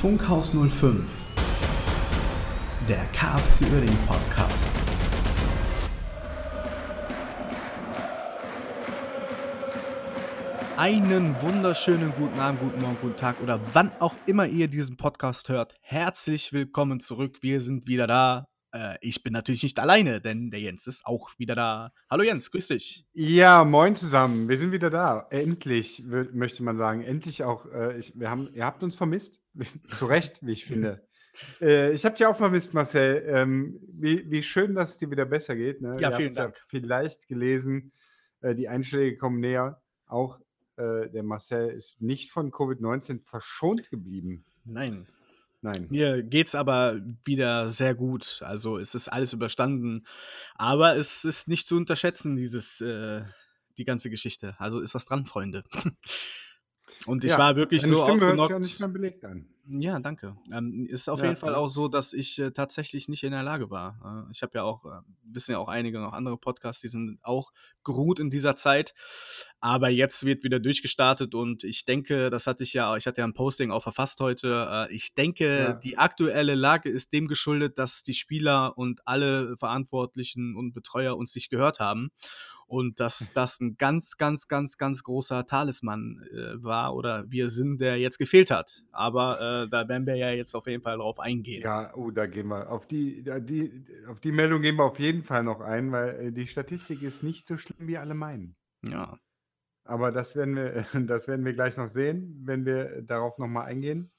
Funkhaus 05, der KFC Uerdingen Podcast. Einen wunderschönen guten Abend, guten Morgen, guten Tag oder wann auch immer ihr diesen Podcast hört. Herzlich willkommen zurück. Wir sind wieder da. Äh, ich bin natürlich nicht alleine, denn der Jens ist auch wieder da. Hallo Jens, grüß dich. Ja, moin zusammen. Wir sind wieder da. Endlich, möchte man sagen. Endlich auch. Äh, ich, wir haben, ihr habt uns vermisst. Zu Recht, wie ich finde. Äh, ich habe dich auch vermisst, Marcel. Ähm, wie, wie schön, dass es dir wieder besser geht. Ne? Ja, vielen Dank. Ja vielleicht gelesen, äh, die Einschläge kommen näher. Auch äh, der Marcel ist nicht von Covid-19 verschont geblieben. Nein. Nein. Mir geht es aber wieder sehr gut. Also es ist alles überstanden. Aber es ist nicht zu unterschätzen, dieses, äh, die ganze Geschichte. Also ist was dran, Freunde. Und ich ja, war wirklich so Stimme ausgenockt. Hört sich auch nicht mehr belegt an. Ja, danke. Ähm, ist auf ja, jeden Fall auch so, dass ich äh, tatsächlich nicht in der Lage war. Äh, ich habe ja auch, äh, wissen ja auch einige noch andere Podcasts, die sind auch geruht in dieser Zeit. Aber jetzt wird wieder durchgestartet und ich denke, das hatte ich ja, ich hatte ja ein Posting auch verfasst heute. Äh, ich denke, ja. die aktuelle Lage ist dem geschuldet, dass die Spieler und alle Verantwortlichen und Betreuer uns nicht gehört haben und dass das ein ganz, ganz, ganz, ganz großer Talisman äh, war oder wir sind, der jetzt gefehlt hat. Aber äh, da werden wir ja jetzt auf jeden Fall drauf eingehen. Ja, oh, da gehen wir. Auf die, die, auf die Meldung gehen wir auf jeden Fall noch ein, weil äh, die Statistik ist nicht so schlimm, wie alle meinen. Ja. Aber das werden wir, das werden wir gleich noch sehen, wenn wir darauf nochmal eingehen.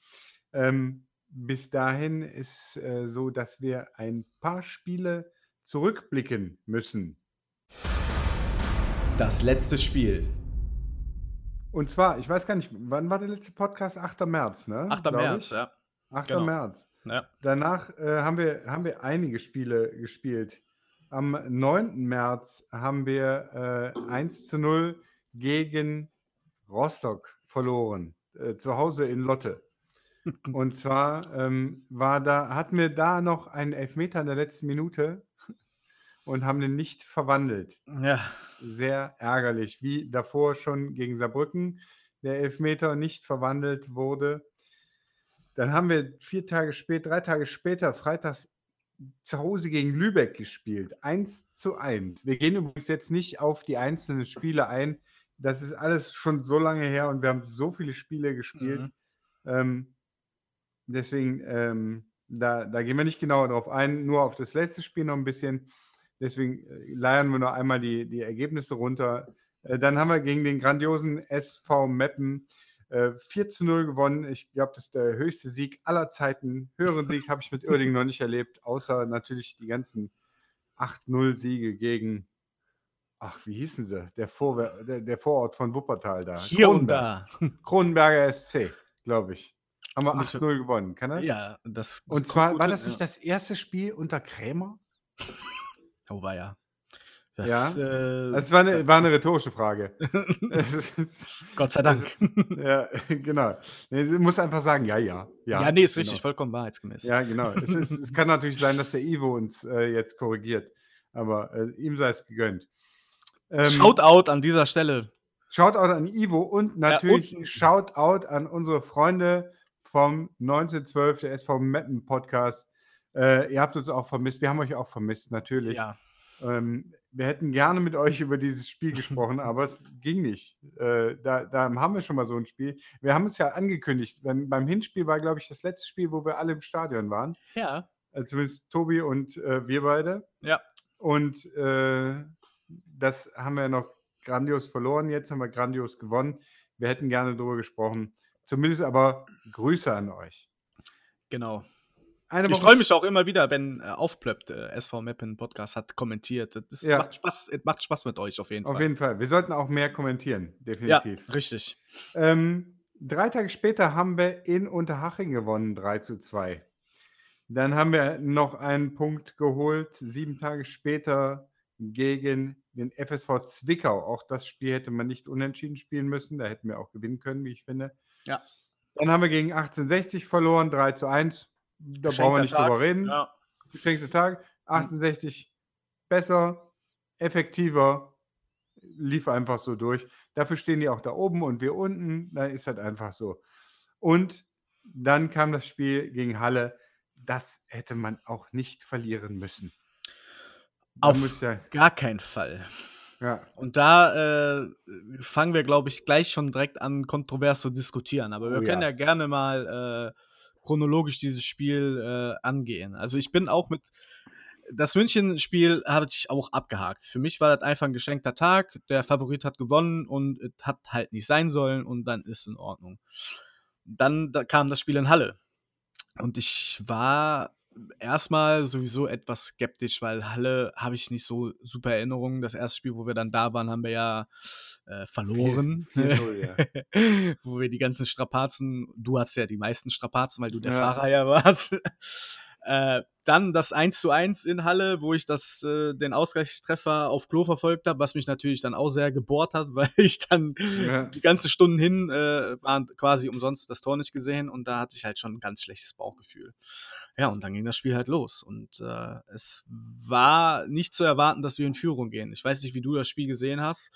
Ähm, bis dahin ist äh, so, dass wir ein paar Spiele zurückblicken müssen. Das letzte Spiel. Und zwar, ich weiß gar nicht, wann war der letzte Podcast? 8. März, ne? 8. März, ja. 8. Genau. März. Ja. Danach äh, haben, wir, haben wir einige Spiele gespielt. Am 9. März haben wir äh, 1 zu 0 gegen Rostock verloren. Äh, zu Hause in Lotte. Und zwar ähm, war da, hatten wir da noch einen Elfmeter in der letzten Minute und haben den nicht verwandelt. Ja. Sehr ärgerlich, wie davor schon gegen Saarbrücken der Elfmeter nicht verwandelt wurde. Dann haben wir vier Tage später, drei Tage später, freitags zu Hause gegen Lübeck gespielt. 1 zu 1. Wir gehen übrigens jetzt nicht auf die einzelnen Spiele ein. Das ist alles schon so lange her und wir haben so viele Spiele gespielt. Mhm. Ähm, deswegen, ähm, da, da gehen wir nicht genauer drauf ein, nur auf das letzte Spiel noch ein bisschen. Deswegen äh, leiern wir noch einmal die, die Ergebnisse runter. Äh, dann haben wir gegen den grandiosen SV Meppen 4 äh, zu 0 gewonnen. Ich glaube, das ist der höchste Sieg aller Zeiten. Höheren Sieg habe ich mit Uerdingen noch nicht erlebt, außer natürlich die ganzen 8-0-Siege gegen, ach, wie hießen sie? Der, Vorwer der, der Vorort von Wuppertal da. Hier und da. Kronenberger SC, glaube ich. Haben wir 8-0 gewonnen, kann das? Ja, das. Und zwar war das nicht das erste Spiel unter Krämer? Oh, war ja. Das, ja, äh, das war eine, war eine rhetorische Frage. Gott sei Dank. Ist, ja, genau. Du musst einfach sagen, ja, ja. Ja, ja nee, ist genau. richtig, vollkommen wahrheitsgemäß. Ja, genau. es, ist, es, kann natürlich sein, dass der Ivo uns äh, jetzt korrigiert, aber äh, ihm sei es gegönnt. Ähm, Shoutout an dieser Stelle. Shoutout an Ivo und natürlich ja, und Shoutout an unsere Freunde vom 1912 der SV Meppen Podcast. Äh, ihr habt uns auch vermisst. Wir haben euch auch vermisst, natürlich. Ja. Ähm, wir hätten gerne mit euch über dieses Spiel gesprochen, aber es ging nicht. Äh, da, da, haben wir schon mal so ein Spiel. Wir haben es ja angekündigt. Wenn, beim Hinspiel war, glaube ich, das letzte Spiel, wo wir alle im Stadion waren. Ja. Also zumindest Tobi und äh, wir beide. Ja. Und äh, das haben wir noch grandios verloren. Jetzt haben wir grandios gewonnen. Wir hätten gerne darüber gesprochen. Zumindest aber Grüße an euch. Genau. Eine ich freue mich auch immer wieder, wenn äh, aufplöppt, äh, SV Mappen Podcast hat kommentiert. Das ja. macht, Spaß, macht Spaß mit euch auf jeden Fall. Auf jeden Fall. Wir sollten auch mehr kommentieren, definitiv. Ja, richtig. Ähm, drei Tage später haben wir in Unterhaching gewonnen, 3 zu 2. Dann haben wir noch einen Punkt geholt, sieben Tage später gegen den FSV Zwickau. Auch das Spiel hätte man nicht unentschieden spielen müssen. Da hätten wir auch gewinnen können, wie ich finde. Ja. Dann haben wir gegen 1860 verloren, 3 zu 1 da brauchen wir nicht Tag. drüber reden. Ja. Geschenkter Tag. 1860 hm. besser, effektiver, lief einfach so durch. Dafür stehen die auch da oben und wir unten. Da ist halt einfach so. Und dann kam das Spiel gegen Halle. Das hätte man auch nicht verlieren müssen. Da Auf ja gar keinen Fall. Ja. Und da äh, fangen wir, glaube ich, gleich schon direkt an, kontrovers zu diskutieren. Aber wir oh, können ja. ja gerne mal äh, chronologisch dieses Spiel äh, angehen. Also ich bin auch mit. Das München-Spiel habe ich auch abgehakt. Für mich war das einfach ein geschenkter Tag. Der Favorit hat gewonnen und es hat halt nicht sein sollen und dann ist in Ordnung. Dann da kam das Spiel in Halle. Und ich war erstmal sowieso etwas skeptisch, weil Halle habe ich nicht so super Erinnerungen. Das erste Spiel, wo wir dann da waren, haben wir ja äh, verloren. 4, 4 ja. wo wir die ganzen Strapazen, du hast ja die meisten Strapazen, weil du der ja. Fahrer ja warst. Äh, dann das 1 zu 1 in Halle, wo ich das, äh, den Ausgleichstreffer auf Klo verfolgt habe, was mich natürlich dann auch sehr gebohrt hat, weil ich dann ja. die ganzen Stunden hin äh, waren quasi umsonst das Tor nicht gesehen und da hatte ich halt schon ein ganz schlechtes Bauchgefühl. Ja, und dann ging das Spiel halt los. Und äh, es war nicht zu erwarten, dass wir in Führung gehen. Ich weiß nicht, wie du das Spiel gesehen hast.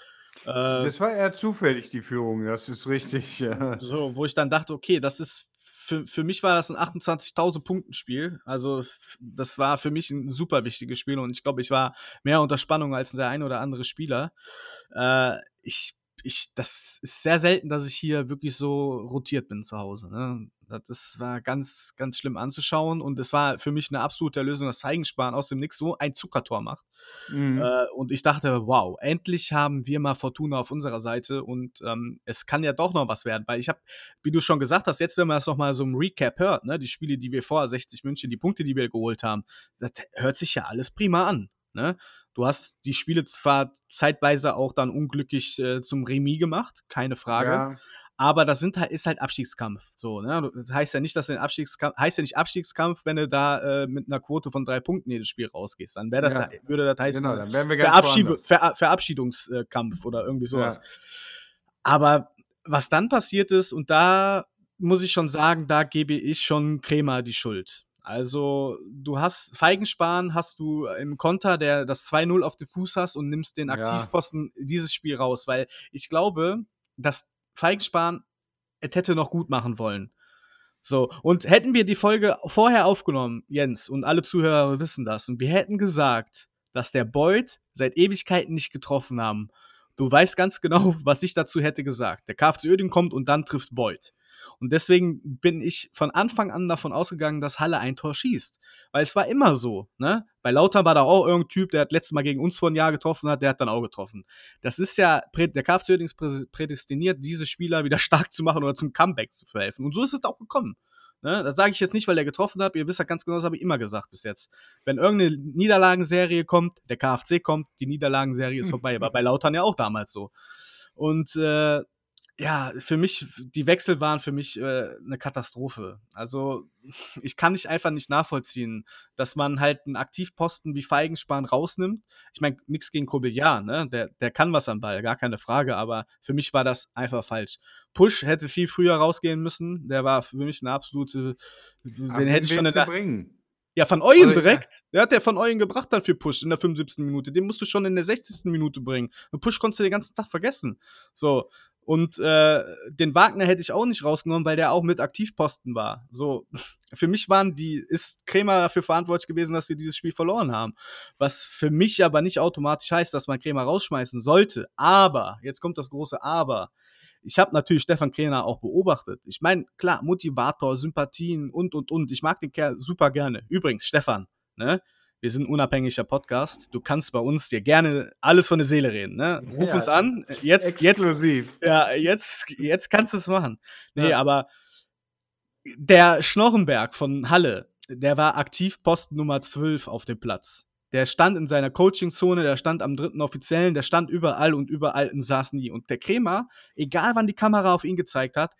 Äh, das war eher zufällig, die Führung, das ist richtig. Ja. So, wo ich dann dachte, okay, das ist für, für mich war das ein 28.000 Punkten Spiel. Also das war für mich ein super wichtiges Spiel und ich glaube, ich war mehr unter Spannung als der ein oder andere Spieler. Äh, ich ich, das ist sehr selten, dass ich hier wirklich so rotiert bin zu Hause. Ne? Das war ganz, ganz schlimm anzuschauen und es war für mich eine absolute Lösung, dass Feigensparen aus dem Nix so ein Zuckertor macht. Mhm. Äh, und ich dachte, wow, endlich haben wir mal Fortuna auf unserer Seite und ähm, es kann ja doch noch was werden, weil ich habe, wie du schon gesagt hast, jetzt, wenn man das nochmal so im Recap hört, ne, die Spiele, die wir vor 60 München, die Punkte, die wir geholt haben, das hört sich ja alles prima an. Ne? Du hast die Spiele zwar zeitweise auch dann unglücklich äh, zum Remis gemacht, keine Frage. Ja. Aber das sind halt, ist halt Abstiegskampf. So, ne? Das heißt ja nicht, dass ein Abstiegskampf, heißt ja nicht Abstiegskampf, wenn du da äh, mit einer Quote von drei Punkten jedes Spiel rausgehst. Dann das, ja. würde das heißen, genau, dann wären wir Verabschied Ver Verabschiedungskampf oder irgendwie sowas. Ja. Aber was dann passiert ist, und da muss ich schon sagen, da gebe ich schon Krämer die Schuld. Also, du hast Feigensparen, hast du im Konter, der das 2-0 auf den Fuß hast und nimmst den Aktivposten ja. dieses Spiel raus, weil ich glaube, dass Feigensparen es hätte noch gut machen wollen. So, und hätten wir die Folge vorher aufgenommen, Jens, und alle Zuhörer wissen das, und wir hätten gesagt, dass der Beuth seit Ewigkeiten nicht getroffen haben. Du weißt ganz genau, was ich dazu hätte gesagt. Der KFC Öding kommt und dann trifft Beuth. Und deswegen bin ich von Anfang an davon ausgegangen, dass Halle ein Tor schießt. Weil es war immer so, ne? Bei Lautern war da auch irgendein Typ, der hat letztes Mal gegen uns vor ein Jahr getroffen hat, der hat dann auch getroffen. Das ist ja, der KFC ist prädestiniert, diese Spieler wieder stark zu machen oder zum Comeback zu verhelfen. Und so ist es auch gekommen. Ne? Das sage ich jetzt nicht, weil er getroffen hat. Ihr wisst ja ganz genau, das habe ich immer gesagt bis jetzt. Wenn irgendeine Niederlagenserie kommt, der KFC kommt, die Niederlagenserie ist vorbei. War bei Lautern ja auch damals so. Und äh, ja, für mich, die Wechsel waren für mich äh, eine Katastrophe. Also ich kann nicht einfach nicht nachvollziehen, dass man halt einen Aktivposten wie Feigenspahn rausnimmt. Ich meine, nichts gegen Kobiljar, ne? Der, der kann was am Ball, gar keine Frage, aber für mich war das einfach falsch. Push hätte viel früher rausgehen müssen. Der war für mich eine absolute. Aber den hätte ich schon in der, bringen. Ja, von Eulen also, direkt. Der hat der von Eulen gebracht dann für Push in der 75. Minute. Den musst du schon in der 60. Minute bringen. Und Push konntest du den ganzen Tag vergessen. So. Und äh, den Wagner hätte ich auch nicht rausgenommen, weil der auch mit Aktivposten war. So, für mich waren die, ist Krämer dafür verantwortlich gewesen, dass wir dieses Spiel verloren haben. Was für mich aber nicht automatisch heißt, dass man Krämer rausschmeißen sollte. Aber, jetzt kommt das große Aber. Ich habe natürlich Stefan Krämer auch beobachtet. Ich meine, klar, Motivator, Sympathien und, und, und. Ich mag den Kerl super gerne. Übrigens, Stefan, ne? wir sind ein unabhängiger Podcast. Du kannst bei uns dir gerne alles von der Seele reden. Ne? Ruf ja, uns an. Jetzt, exklusiv. Jetzt, ja, jetzt, jetzt kannst du es machen. Nee, ja. aber der Schnorrenberg von Halle, der war aktiv Post Nummer 12 auf dem Platz. Der stand in seiner Coachingzone, der stand am dritten Offiziellen, der stand überall und überall und saß nie. Und der Kremer, egal wann die Kamera auf ihn gezeigt hat,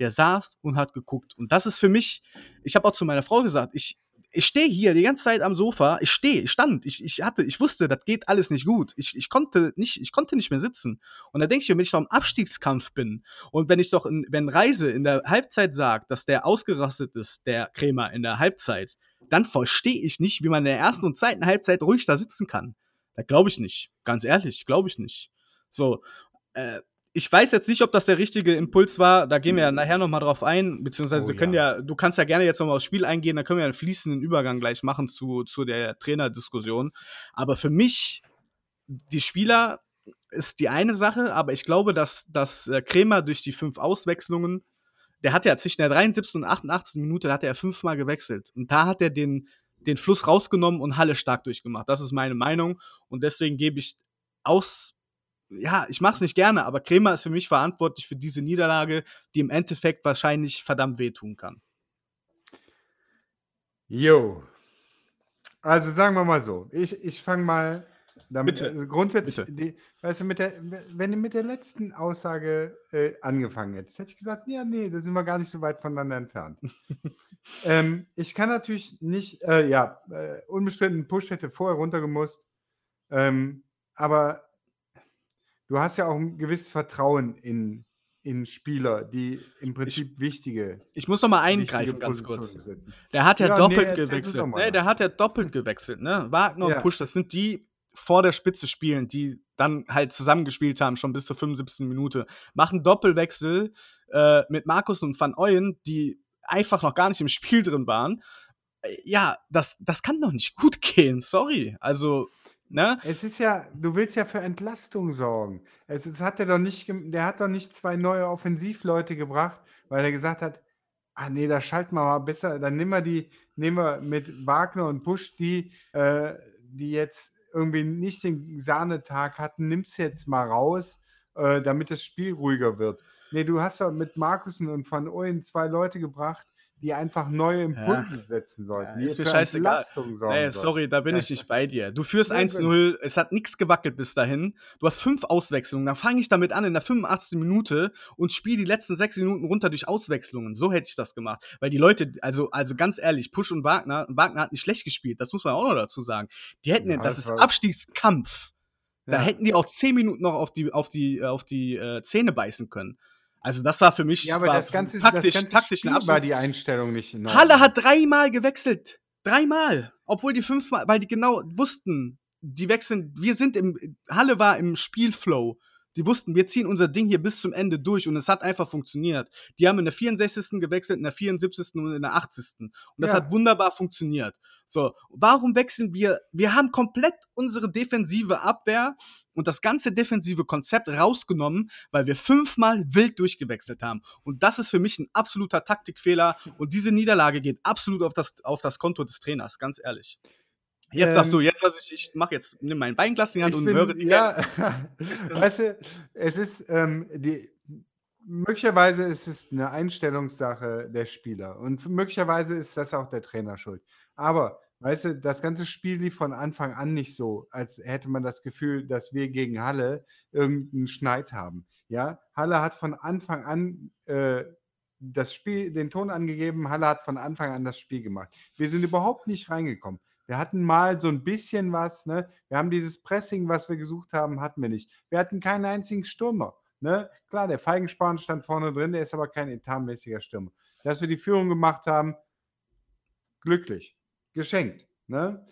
der saß und hat geguckt. Und das ist für mich, ich habe auch zu meiner Frau gesagt, ich, ich stehe hier die ganze Zeit am Sofa, ich stehe, ich stand, ich, ich hatte, ich wusste, das geht alles nicht gut. Ich, ich konnte nicht, ich konnte nicht mehr sitzen. Und da denke ich mir, wenn ich doch im Abstiegskampf bin und wenn ich doch, in, wenn Reise in der Halbzeit sagt, dass der ausgerastet ist, der Krämer in der Halbzeit, dann verstehe ich nicht, wie man in der ersten und zweiten Halbzeit ruhig da sitzen kann. Da glaube ich nicht. Ganz ehrlich, glaube ich nicht. So, äh, ich weiß jetzt nicht, ob das der richtige Impuls war. Da gehen wir ja nachher nochmal drauf ein. Beziehungsweise, oh, wir können ja. ja. du kannst ja gerne jetzt nochmal aufs Spiel eingehen. Da können wir einen fließenden Übergang gleich machen zu, zu der Trainerdiskussion. Aber für mich, die Spieler ist die eine Sache, aber ich glaube, dass, dass äh, Kremer durch die fünf Auswechslungen, der hat ja zwischen der 73. und 88. Minute, da hat er fünfmal gewechselt. Und da hat er den, den Fluss rausgenommen und Halle stark durchgemacht. Das ist meine Meinung. Und deswegen gebe ich aus ja, ich mache es nicht gerne, aber Kremer ist für mich verantwortlich für diese Niederlage, die im Endeffekt wahrscheinlich verdammt wehtun kann. Jo. Also sagen wir mal so, ich, ich fange mal damit Bitte. Also grundsätzlich, Bitte. Die, weißt du, mit der, wenn du mit der letzten Aussage äh, angefangen hättest, hätte ich gesagt, ja, nee, da sind wir gar nicht so weit voneinander entfernt. ähm, ich kann natürlich nicht, äh, ja, äh, unbestritten Push hätte vorher runtergemusst, ähm, aber du hast ja auch ein gewisses Vertrauen in, in Spieler, die im Prinzip ich, wichtige. Ich muss noch mal eingreifen, ganz kurz. Der hat ja, ja doppelt nee, gewechselt. Nee, der hat ja doppelt gewechselt, ne? Wagner ja. und Push, das sind die vor der Spitze spielen, die dann halt zusammengespielt haben, schon bis zur 75. Minute. Machen Doppelwechsel äh, mit Markus und Van Ooyen, die einfach noch gar nicht im Spiel drin waren. Äh, ja, das, das kann doch nicht gut gehen, sorry. Also, Ne? Es ist ja, du willst ja für Entlastung sorgen. Es, es hat er doch nicht, der hat doch nicht zwei neue Offensivleute gebracht, weil er gesagt hat, ah nee, da schalten wir mal besser, dann nehmen wir die, nehmen wir mit Wagner und Busch die, äh, die jetzt irgendwie nicht den Sahnetag hatten, nimmst jetzt mal raus, äh, damit das Spiel ruhiger wird. Nee, du hast doch mit Markusen und Van Ooyen zwei Leute gebracht, die einfach neue Impulse ja. setzen sollten. Ja, ist mir scheißegal. Nee, sorry, da bin ich nicht bei dir. Du führst 1-0, es hat nichts gewackelt bis dahin. Du hast fünf Auswechslungen. Dann fange ich damit an in der 85. Minute und spiele die letzten sechs Minuten runter durch Auswechslungen. So hätte ich das gemacht. Weil die Leute, also, also ganz ehrlich, Push und Wagner, Wagner hat nicht schlecht gespielt, das muss man auch noch dazu sagen. Die hätten, ja, das, das ist Abstiegskampf. Da hätten die auch zehn Minuten noch auf die, auf die, auf die äh, Zähne beißen können. Also das war für mich ja, aber das ganze, taktisch, das ganze taktisch Spiel war die Einstellung nicht in Halle hat dreimal gewechselt. Dreimal. Obwohl die fünfmal, weil die genau wussten, die wechseln, wir sind im, Halle war im Spielflow. Die wussten, wir ziehen unser Ding hier bis zum Ende durch und es hat einfach funktioniert. Die haben in der 64. gewechselt, in der 74. und in der 80. Und das ja. hat wunderbar funktioniert. So, warum wechseln wir? Wir haben komplett unsere defensive Abwehr und das ganze defensive Konzept rausgenommen, weil wir fünfmal wild durchgewechselt haben. Und das ist für mich ein absoluter Taktikfehler und diese Niederlage geht absolut auf das, auf das Konto des Trainers, ganz ehrlich. Jetzt ähm, sagst du, jetzt was ich, ich mache jetzt, nimm mein Weinglas in die Hand und bin, höre die Ja, weißt du, es ist, ähm, die, möglicherweise ist es eine Einstellungssache der Spieler und möglicherweise ist das auch der Trainer schuld. Aber, weißt du, das ganze Spiel lief von Anfang an nicht so, als hätte man das Gefühl, dass wir gegen Halle irgendeinen Schneid haben. Ja, Halle hat von Anfang an äh, das Spiel, den Ton angegeben, Halle hat von Anfang an das Spiel gemacht. Wir sind überhaupt nicht reingekommen. Wir hatten mal so ein bisschen was, ne? Wir haben dieses Pressing, was wir gesucht haben, hatten wir nicht. Wir hatten keinen einzigen Stürmer, ne? Klar, der Feigenspan stand vorne drin, der ist aber kein etatmäßiger Stürmer. Dass wir die Führung gemacht haben, glücklich, geschenkt, ne?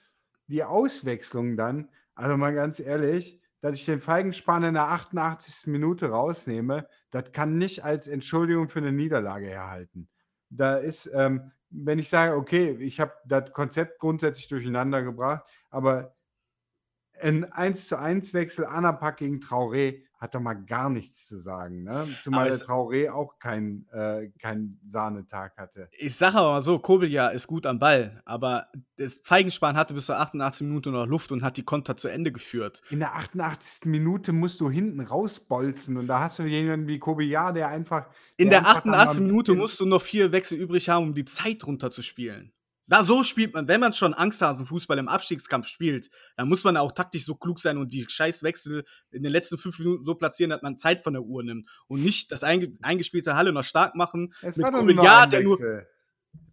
Die Auswechslung dann, also mal ganz ehrlich, dass ich den Feigenspan in der 88. Minute rausnehme, das kann nicht als Entschuldigung für eine Niederlage erhalten. Da ist, ähm, wenn ich sage, okay, ich habe das Konzept grundsätzlich durcheinander gebracht, aber ein 1 zu 1 Wechsel Anapack gegen Traoré hat da mal gar nichts zu sagen. Ne? Zumal der Traoré auch keinen äh, kein Sahnetag hatte. Ich sage aber mal so, Kobelja ist gut am Ball, aber das Feigenspan hatte bis zur 88 Minute noch Luft und hat die Konter zu Ende geführt. In der 88. Minute musst du hinten rausbolzen und da hast du jemanden wie Kobelja, der einfach... In der, der 88. Minute musst du noch vier Wechsel übrig haben, um die Zeit runterzuspielen. Da so spielt man, wenn man schon Angsthasenfußball im Abstiegskampf spielt, dann muss man auch taktisch so klug sein und die Scheißwechsel in den letzten fünf Minuten so platzieren, dass man Zeit von der Uhr nimmt und nicht das eingespielte Halle noch stark machen. Es war doch nur ja, der nur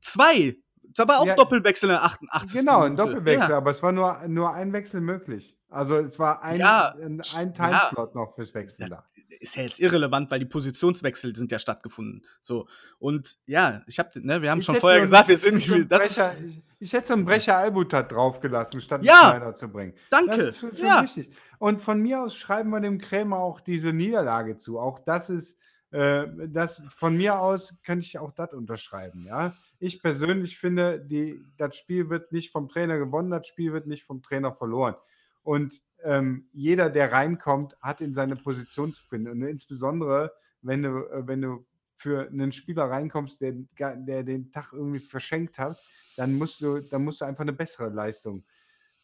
zwei. Es war auch Ja. Doppelwechsel in der 88. Genau, ein. Doppelwechsel, Ja. aber es war nur, nur ein Wechsel möglich. Also es war ein, Ja. ein, Timeslot noch fürs Wechseln da. ist ja jetzt irrelevant, weil die Positionswechsel sind ja stattgefunden. So. Und ja, ich habe, ne, wir haben Ich schon vorher so gesagt, wir sind. so Brecher, ich, ich hätte so einen Brecher Albutat draufgelassen, statt Ja. einen Schneider zu bringen. danke. Das ist schon, schon ja. wichtig. Und von mir aus schreiben wir dem Krämer auch diese Niederlage zu. Auch das ist, äh, das von mir aus könnte ich auch das unterschreiben. Ja? Ich persönlich finde, die, das Spiel wird nicht vom Trainer gewonnen, das Spiel wird nicht vom Trainer verloren. Und ähm, jeder, der reinkommt, hat in seine Position zu finden. Und insbesondere, wenn du, äh, wenn du für einen Spieler reinkommst, der, der den Tag irgendwie verschenkt hat, dann musst du, dann musst du einfach eine bessere Leistung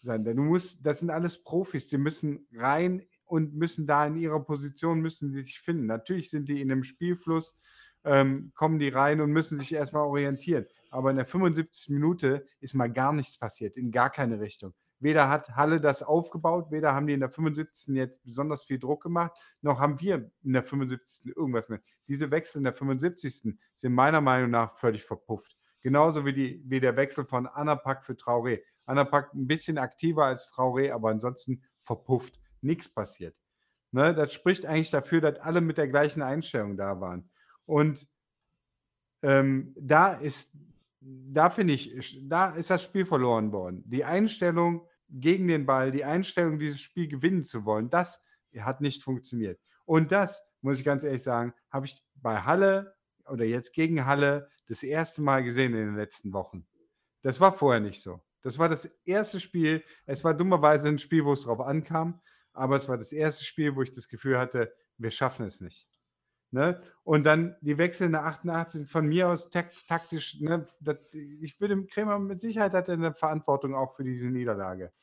sein. Denn du musst, das sind alles Profis, die müssen rein und müssen da in ihrer Position, müssen die sich finden. Natürlich sind die in einem Spielfluss, ähm, kommen die rein und müssen sich erstmal orientieren. Aber in der 75. Minute ist mal gar nichts passiert, in gar keine Richtung. Weder hat Halle das aufgebaut, weder haben die in der 75. jetzt besonders viel Druck gemacht, noch haben wir in der 75. irgendwas mehr. Diese Wechsel in der 75. sind meiner Meinung nach völlig verpufft. Genauso wie, die, wie der Wechsel von Anapak für Traoré. Anapak ein bisschen aktiver als Traoré, aber ansonsten verpufft. Nichts passiert. Ne, das spricht eigentlich dafür, dass alle mit der gleichen Einstellung da waren. Und ähm, da ist, da finde ich, da ist das Spiel verloren worden. Die Einstellung gegen den Ball, die Einstellung, dieses Spiel gewinnen zu wollen, das hat nicht funktioniert. Und das, muss ich ganz ehrlich sagen, habe ich bei Halle oder jetzt gegen Halle das erste Mal gesehen in den letzten Wochen. Das war vorher nicht so. Das war das erste Spiel. Es war dummerweise ein Spiel, wo es drauf ankam, aber es war das erste Spiel, wo ich das Gefühl hatte, wir schaffen es nicht. Ne? Und dann die Wechsel in der 88 von mir aus tak taktisch. Ne, das, ich würde Krämer mit Sicherheit hat er eine Verantwortung auch für diese Niederlage.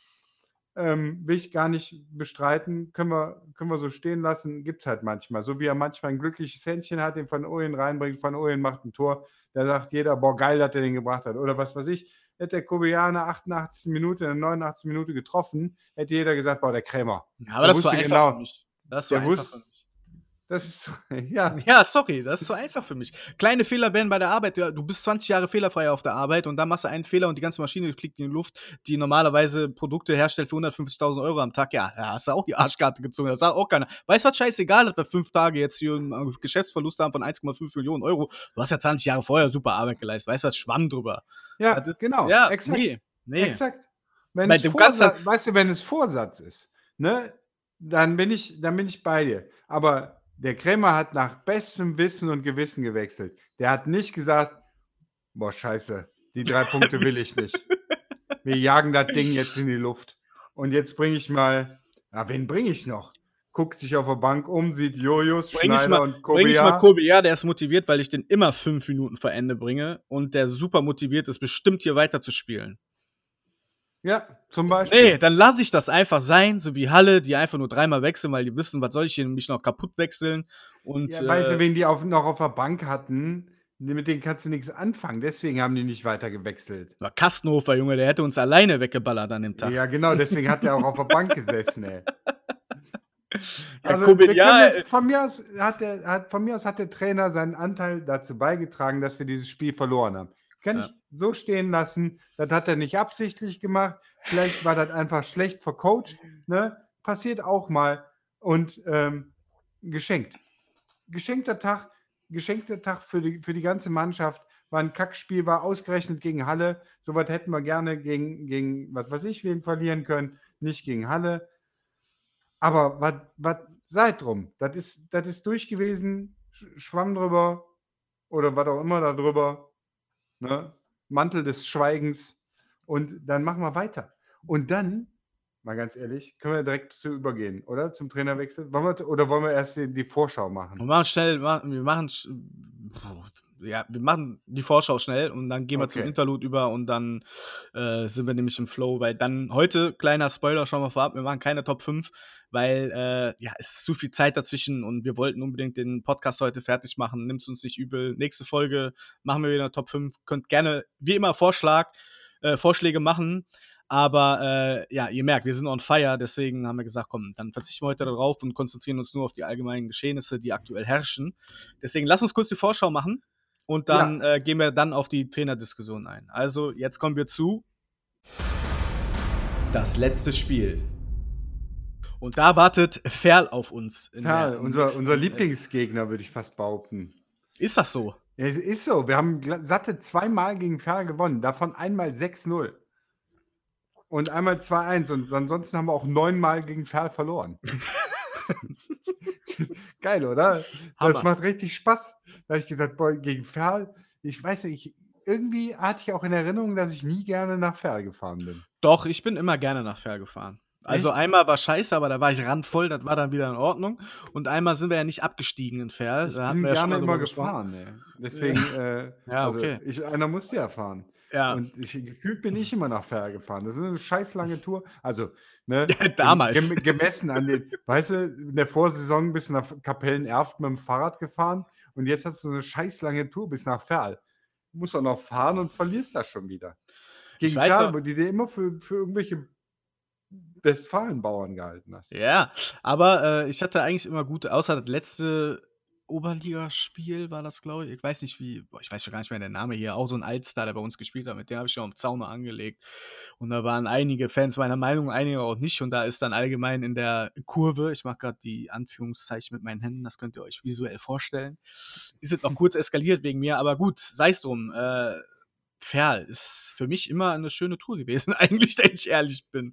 Ähm, will ich gar nicht bestreiten, können wir, können wir so stehen lassen, gibt es halt manchmal. So wie er manchmal ein glückliches Händchen hat, den Van Ooyen reinbringt, Van Ooyen macht ein Tor, da sagt jeder, boah, geil, dass er den gebracht hat. Oder was weiß ich, hätte der Kobianer 88 Minute, in der 89 Minute getroffen, hätte jeder gesagt, boah, der Krämer. Ja, aber Der das wusste einfach genau. mich. Das so Der wusste-. Das ist ja. Ja, sorry, das ist so einfach für mich. Kleine Fehler werden bei der Arbeit, du bist 20 Jahre fehlerfrei auf der Arbeit und dann machst du einen Fehler und die ganze Maschine fliegt in die Luft, die normalerweise Produkte herstellt für 150.000 Euro am Tag. Ja, da hast du auch die Arschkarte gezogen. Das sagt auch keiner. Weißt du was, scheißegal, dass wir fünf Tage jetzt hier einen Geschäftsverlust haben von 1,5 Millionen Euro. Du hast ja 20 Jahre vorher super Arbeit geleistet. Weißt du was, schwamm drüber. Ja, Das ist- genau. ja, exakt. nee, nee. Exakt. Wenn Weil es Vorsatz, weißt du, wenn es Vorsatz ist, ne, dann bin ich, dann bin ich bei dir. Aber der Krämer hat nach bestem Wissen und Gewissen gewechselt. Der hat nicht gesagt, boah, scheiße, die drei Punkte will ich nicht. Wir jagen das Ding jetzt in die Luft. Und jetzt bringe ich mal, na, wen bringe ich noch? Guckt sich auf der Bank um, sieht ich Schneider mal- und Bring ich mal. Kobe, ja, der ist motiviert, weil ich den immer fünf Minuten vor Ende bringe und der super motiviert ist, bestimmt hier weiter zu spielen. Ja, zum Beispiel. Nee, dann lasse ich das einfach sein, so wie Halle, die einfach nur dreimal wechseln, weil die wissen, was soll ich hier mich noch kaputt wechseln. Und Ja, weißt du, äh, wen die auf, noch auf der Bank hatten? Mit denen kannst du nichts anfangen. Deswegen haben die nicht weiter gewechselt. war Kastenhofer, Junge, der hätte uns alleine weggeballert an dem Tag. Ja, genau. Deswegen hat er auch auf der Bank gesessen, ey. Also, Kobe, wir ja, das, äh, von, mir aus hat der, hat, von mir aus hat der Trainer seinen Anteil dazu beigetragen, dass wir dieses Spiel verloren haben. Kann Ja. ich so stehen lassen. Das hat er nicht absichtlich gemacht. Vielleicht war das einfach schlecht vercoacht. Ne? Passiert auch mal. Und ähm, geschenkt. Geschenkter Tag. Geschenkter Tag für die, für die ganze Mannschaft. War ein Kackspiel, war ausgerechnet gegen Halle. Soweit hätten wir gerne gegen, gegen was weiß ich, wen verlieren können. Nicht gegen Halle. Aber was, was seid drum? Das ist, das ist durch gewesen, Sch- Schwamm drüber oder was auch immer da drüber. Ne? Mantel des Schweigens. Und dann machen wir weiter. Und dann, mal ganz ehrlich, können wir direkt zu übergehen, oder? Zum Trainerwechsel? Wollen wir, oder wollen wir erst die, die Vorschau Wir machen? machen schnell, wir machen, ja, wir machen die Vorschau schnell und dann gehen wir zum Okay. Interlude über und dann äh, sind wir nämlich im Flow, weil dann heute, kleiner Spoiler, schauen wir vorab, wir machen keine Top 5, weil äh, ja, es ist zu viel Zeit dazwischen und wir wollten unbedingt den Podcast heute fertig machen. Nimm's uns nicht übel. Nächste Folge machen wir wieder Top 5. Könnt gerne, wie immer, Vorschlag, äh, Vorschläge machen. Aber äh, ja, ihr merkt, wir sind on fire, deswegen haben wir gesagt, komm, dann verzichten wir heute darauf und konzentrieren uns nur auf die allgemeinen Geschehnisse, die aktuell herrschen. Deswegen lass uns kurz die Vorschau machen. Und dann ja. äh, gehen wir dann auf die Trainerdiskussion ein. Also jetzt kommen wir zu das letzte Spiel. Und da wartet Ferl auf uns. Ferl, unser, unser Lieblingsgegner, würde ich fast behaupten. Ist das so? Ja, es ist so. Wir haben satte zweimal gegen Ferl gewonnen, davon einmal 6-0. Und einmal 2-1. Und ansonsten haben wir auch neunmal gegen Ferl verloren. Geil, oder? Hammer. Das macht richtig Spaß. Da habe ich gesagt, boah, gegen Ferl, ich weiß nicht, irgendwie hatte ich auch in Erinnerung, dass ich nie gerne nach Ferl gefahren bin. Doch, ich bin immer gerne nach Ferl gefahren. Also Echt? einmal war scheiße, aber da war ich randvoll, das war dann wieder in Ordnung. Und einmal sind wir ja nicht abgestiegen in Ferl. Ich da bin gerne ja immer gefahren, ey. Deswegen, äh, ja, also okay. ich, einer musste ja fahren. Ja. Und ich, gefühlt bin ich immer nach Ferl gefahren. Das ist eine scheiß lange Tour. Also, ne, ja, damals. Gem, gemessen an den, weißt du, in der Vorsaison bist du nach Kapellen-Erft mit dem Fahrrad gefahren und jetzt hast du eine scheiß lange Tour bis nach Ferl. Du musst auch noch fahren und verlierst das schon wieder. Gegen Ferl, wo die dir immer für, für irgendwelche Westfalenbauern gehalten hast. Ja, aber äh, ich hatte eigentlich immer gute, außer das letzte Oberligaspiel war das, glaube ich. Ich weiß nicht wie, ich weiß schon gar nicht mehr der Name hier. Auch so ein Altstar, der bei uns gespielt hat, mit dem habe ich schon am Zaun angelegt. Und da waren einige Fans meiner Meinung, einige auch nicht. Und da ist dann allgemein in der Kurve, ich mache gerade die Anführungszeichen mit meinen Händen, das könnt ihr euch visuell vorstellen, ist es noch kurz eskaliert wegen mir. Aber gut, sei es drum. Äh, Ferl ist für mich immer eine schöne Tour gewesen, eigentlich, wenn ich ehrlich bin.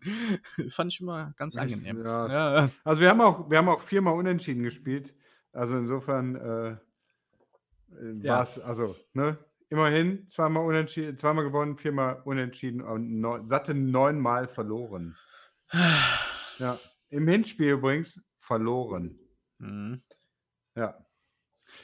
Fand ich immer ganz angenehm. Ja. Ja. Also wir haben auch, wir haben auch viermal unentschieden gespielt. Also insofern äh, äh war es, also, ne, immerhin zweimal unentschieden, zweimal gewonnen, viermal unentschieden und neun, satte neunmal verloren. ja. Im Hinspiel übrigens verloren. Mhm. Ja.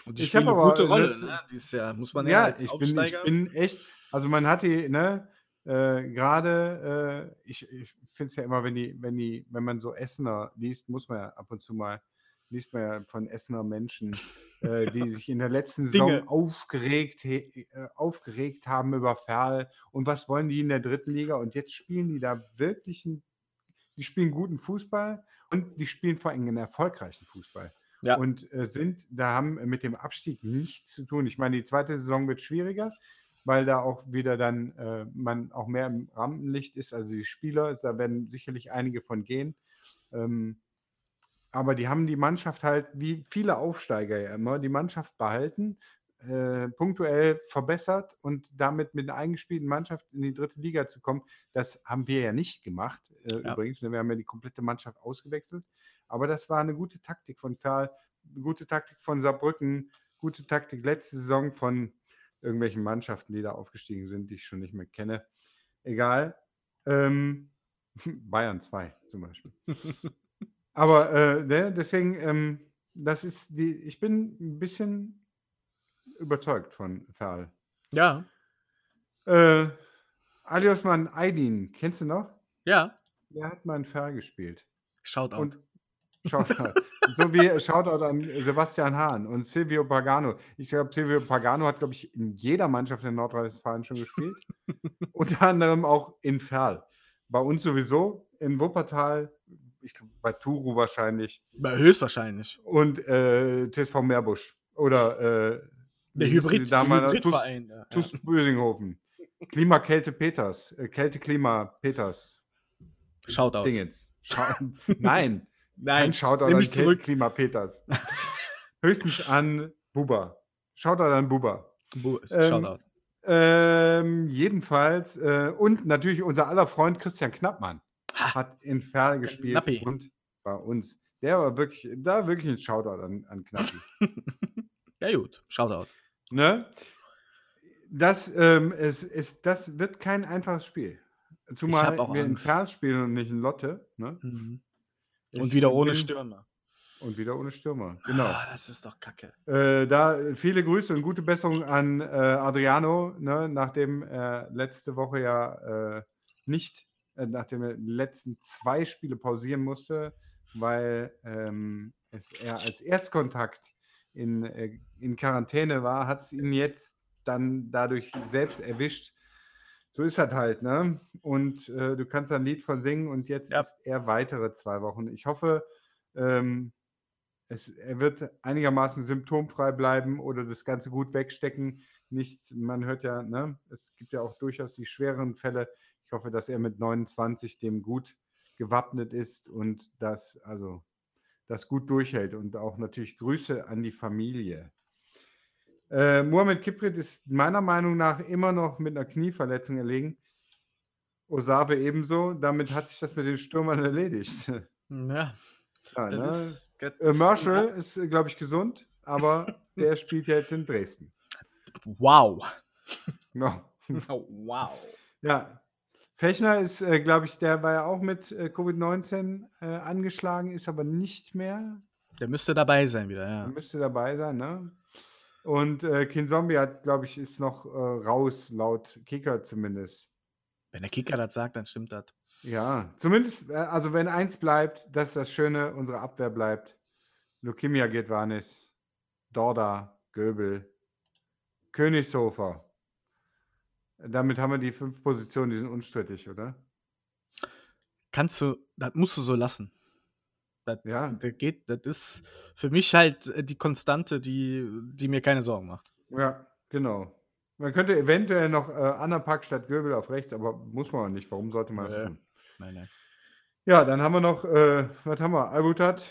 Und die ich habe aber gute Rolle, ne? Dieses Jahr muss man ja, ja ich bin, ich bin echt, also man hat die, ne, äh, gerade, äh, ich, ich finde es ja immer, wenn die, wenn die, wenn man so Essener liest, muss man ja ab und zu mal liest man ja von Essener Menschen, äh, die sich in der letzten Saison aufgeregt, äh, aufgeregt haben über Ferl und was wollen die in der dritten Liga und jetzt spielen die da wirklich, einen, die spielen guten Fußball und die spielen vor allem einen erfolgreichen Fußball. Ja. Und äh, sind, da haben mit dem Abstieg nichts zu tun. Ich meine, die zweite Saison wird schwieriger, weil da auch wieder dann äh, man auch mehr im Rampenlicht ist. Also die Spieler, da werden sicherlich einige von gehen. Ähm, aber die haben die Mannschaft halt, wie viele Aufsteiger ja immer, die Mannschaft behalten, äh, punktuell verbessert und damit mit einer eingespielten Mannschaft in die dritte Liga zu kommen. Das haben wir ja nicht gemacht, äh, ja. übrigens. Ne, wir haben ja die komplette Mannschaft ausgewechselt. Aber das war eine gute Taktik von Ferl, eine gute Taktik von Saarbrücken, gute Taktik letzte Saison von irgendwelchen Mannschaften, die da aufgestiegen sind, die ich schon nicht mehr kenne. Egal. Ähm, Bayern 2 zum Beispiel. Aber äh, ne, deswegen, ähm, das ist die, ich bin ein bisschen überzeugt von Ferl. Ja. Äh, Aliosman Aydin, kennst du noch? Ja. Der hat mal in Ferl gespielt. Shoutout. Und Shoutout. so wie Shoutout an Sebastian Hahn und Silvio Pagano. Ich glaube, Silvio Pagano hat, glaube ich, in jeder Mannschaft in Nordrhein-Westfalen schon gespielt. Unter anderem auch in Ferl. Bei uns sowieso, in Wuppertal ich bei Turu wahrscheinlich. Bei höchstwahrscheinlich. Und äh, TSV Meerbusch. Oder äh, der Hybrid, Hybridverein. TuS, TuS Bösinghofen. Klima Kälte Peters. Äh, Kälte Klima Peters. Shoutout. Dingens. Schau Nein. Nein. Kein Shoutout an Kälte Klima Peters. Höchstens an Buba. Shoutout an Buba. Bu ähm, Shoutout. Ähm, jedenfalls. Äh, und natürlich unser aller Freund Christian Knappmann hat in Ferl gespielt Knappi. und bei uns. Der war wirklich, da wirklich ein Shoutout an, an Knappi. ja, gut, Shoutout. Ne? Das, ähm, es, es, das wird kein einfaches Spiel. Zumal wir in Ferl spielen und nicht in Lotte. Ne? Mhm. Und wieder ohne Stürmer. Und wieder ohne Stürmer, genau. Ah, das ist doch kacke. Äh, da viele Grüße und gute Besserung an äh, Adriano, ne, nachdem er letzte Woche ja äh, nicht äh, nachdem er die letzten zwei Spiele pausieren musste, weil ähm, es er als Erstkontakt in, äh, in Quarantäne war, hat es ihn jetzt dann dadurch selbst erwischt. So ist das halt, ne? Und äh, du kannst ein Lied von singen und jetzt ja. ist er weitere zwei Wochen. Ich hoffe, ähm, es, er wird einigermaßen symptomfrei bleiben oder das Ganze gut wegstecken. Nichts, man hört ja, ne, es gibt ja auch durchaus die schwereren Fälle. Ich hoffe, dass er mit 29 dem gut gewappnet ist und das, also, das gut durchhält. Und auch natürlich Grüße an die Familie. Äh, Mohamed Kiprit ist meiner Meinung nach immer noch mit einer Knieverletzung erlegen. Osave ebenso. Damit hat sich das mit den Stürmern erledigt. Ja. Ja, ne? ist, äh, Marshall ist, glaube ich, gesund, aber der spielt ja jetzt in Dresden. Wow. No. Oh, wow. Ja. Fechner ist, äh, glaube ich, der war ja auch mit äh, Covid-19 äh, angeschlagen, ist aber nicht mehr. Der müsste dabei sein wieder, ja. Der müsste dabei sein, ne? Und äh, King Zombie hat, glaube ich, ist noch äh, raus, laut Kicker zumindest. Wenn der Kicker das sagt, dann stimmt das. Ja, zumindest, äh, also wenn eins bleibt, das ist das Schöne, unsere Abwehr bleibt. Lukimia geht Vanis, Dorda, Göbel, Königshofer. Damit haben wir die fünf Positionen, die sind unstrittig, oder? Kannst du, das musst du so lassen. Das, Ja. das geht, das ist für mich halt äh, die Konstante, die, die mir keine Sorgen macht. Ja, genau. Man könnte eventuell noch äh, Annapack statt Göbel auf rechts, aber muss man auch nicht. Warum sollte man das tun? Nein, nein. Ja, dann haben wir noch, äh, was haben wir? Albutat,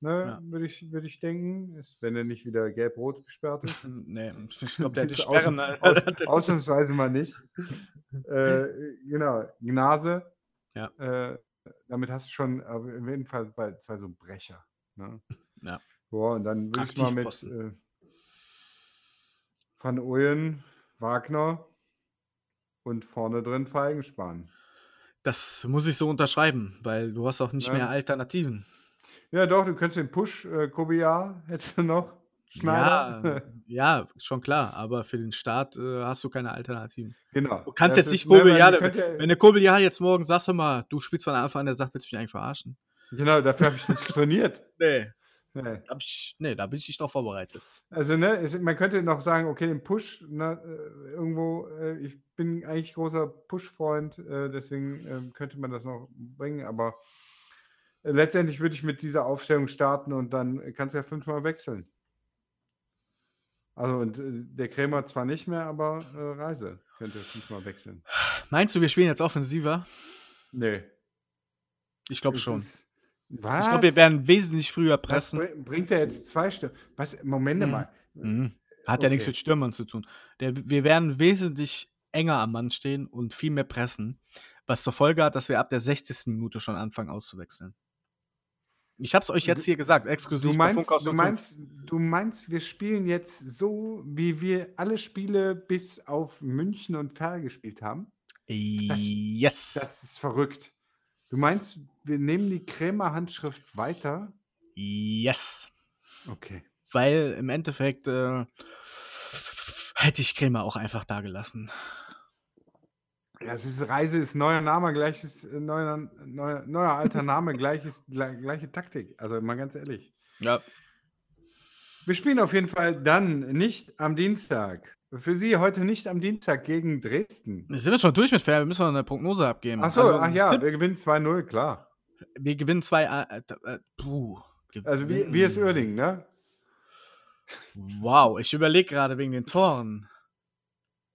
ne, Ja. würde ich, würd ich denken. Ist, wenn er nicht wieder gelb-rot gesperrt ist. Nee, ich glaube, der Sperren. aus-. Aus, ausnahmsweise mal nicht. äh, genau, Gnase. Ja. Äh, damit hast du schon auf jeden Fall bei zwei so Brecher. Ne? Ja. Boah, und dann würde ich mal mit äh, Van Ooyen, Wagner und vorne drin Feigenspahn. Das muss ich so unterschreiben, weil du hast auch nicht Ja. mehr Alternativen. Ja, doch, du könntest den Push, äh, Kobiar, hättest du noch. Schneider. Ja, ja, schon klar, aber für den Start äh, hast du keine Alternativen. genau. Du kannst Das jetzt nicht ja, könnte ja- Wenn der ja jetzt morgen sagst, hör mal, du spielst von Anfang an, der sagt, willst du mich eigentlich verarschen? Genau, dafür habe ich nicht trainiert. Nee. Nee. Hab ich, nee, da bin ich nicht drauf vorbereitet. Also, ne, es, man könnte noch sagen, okay, den Push, ne, äh, irgendwo, äh, ich bin eigentlich großer Push-Freund, äh, deswegen ähm, könnte man das noch bringen, aber äh, letztendlich würde ich mit dieser Aufstellung starten und dann kannst du ja fünfmal wechseln. Also, und äh, der Krämer zwar nicht mehr, aber äh, Reise könnte fünfmal wechseln. Meinst du, wir spielen jetzt offensiver? Nee. Ich glaube schon. ist- Was? Ich glaube, wir werden wesentlich früher pressen. bring- bringt er jetzt zwei Stück? Was? Moment Mhm. mal. Mhm. Hat ja nichts Okay. mit Stürmern zu tun. Der, wir werden wesentlich enger am Mann stehen und viel mehr pressen, was zur Folge hat, dass wir ab der 60. Minute schon anfangen auszuwechseln. Ich habe es euch jetzt hier gesagt, exklusiv Du meinst, du, 05. meinst, du meinst, wir spielen jetzt so, wie wir alle Spiele bis auf München und Ferl gespielt haben? yes. Das ist verrückt. Du meinst, wir nehmen die Krämer-Handschrift weiter? yes. Okay. Weil im Endeffekt äh, hätte ich Krämer auch einfach da gelassen. Ja, es ist Reise, ist neuer Name, gleiches, äh, neuer, neuer, neuer alter Name, gleiches, gle- gleiche Taktik. Also mal ganz ehrlich. Ja. Wir spielen auf jeden Fall dann nicht am Dienstag. Für Sie heute nicht am Dienstag gegen Dresden. Sind wir schon durch mit Fair? Wir müssen noch eine Prognose abgeben. Achso, Also, ach ja, Tipp, wir gewinnen 2-0, klar. wir gewinnen zwei. Äh, äh, puh. Also wie, Gewinnen. wie ist Oerding, ne? Wow, ich überlege gerade wegen den Toren.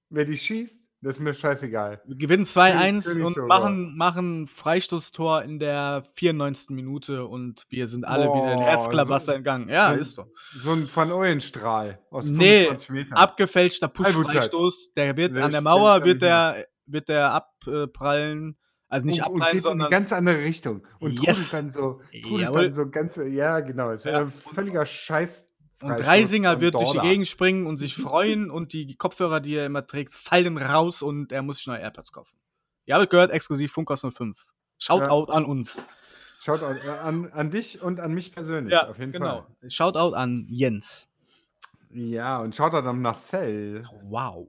Wer die schießt, das ist mir scheißegal. Wir gewinnen 2-1 König und machen, machen Freistoßtor in der 94. Minute und wir sind alle wieder in Boah, Herzklabasser so- entgangen. Ja, so- ist so. So ein Van Ooyen-Strahl aus Nee, 25 Metern. Abgefälschter. Push-Freistoß, der wird Der an der Mauer, wird der, wird der abprallen. Also nicht und, und abprallen, geht in sondern. eine ganz andere Richtung. Und Yes. trudelt dann so, trudelt Jawohl. dann so ganze, ja genau, ist Ja. ein völliger Scheiß. Und Freistoß Reisinger von wird durch die. Gegend springen und sich freuen und die Kopfhörer, die er immer trägt, fallen raus und er muss sich neue AirPods kaufen. Ihr habt gehört, exklusiv Funkhaus 05. Shoutout an uns. Schaut an, an, an dich und an mich persönlich, Ja, auf jeden genau. Fall. Shoutout an Jens. Ja, und schaut an Marcel. Wow.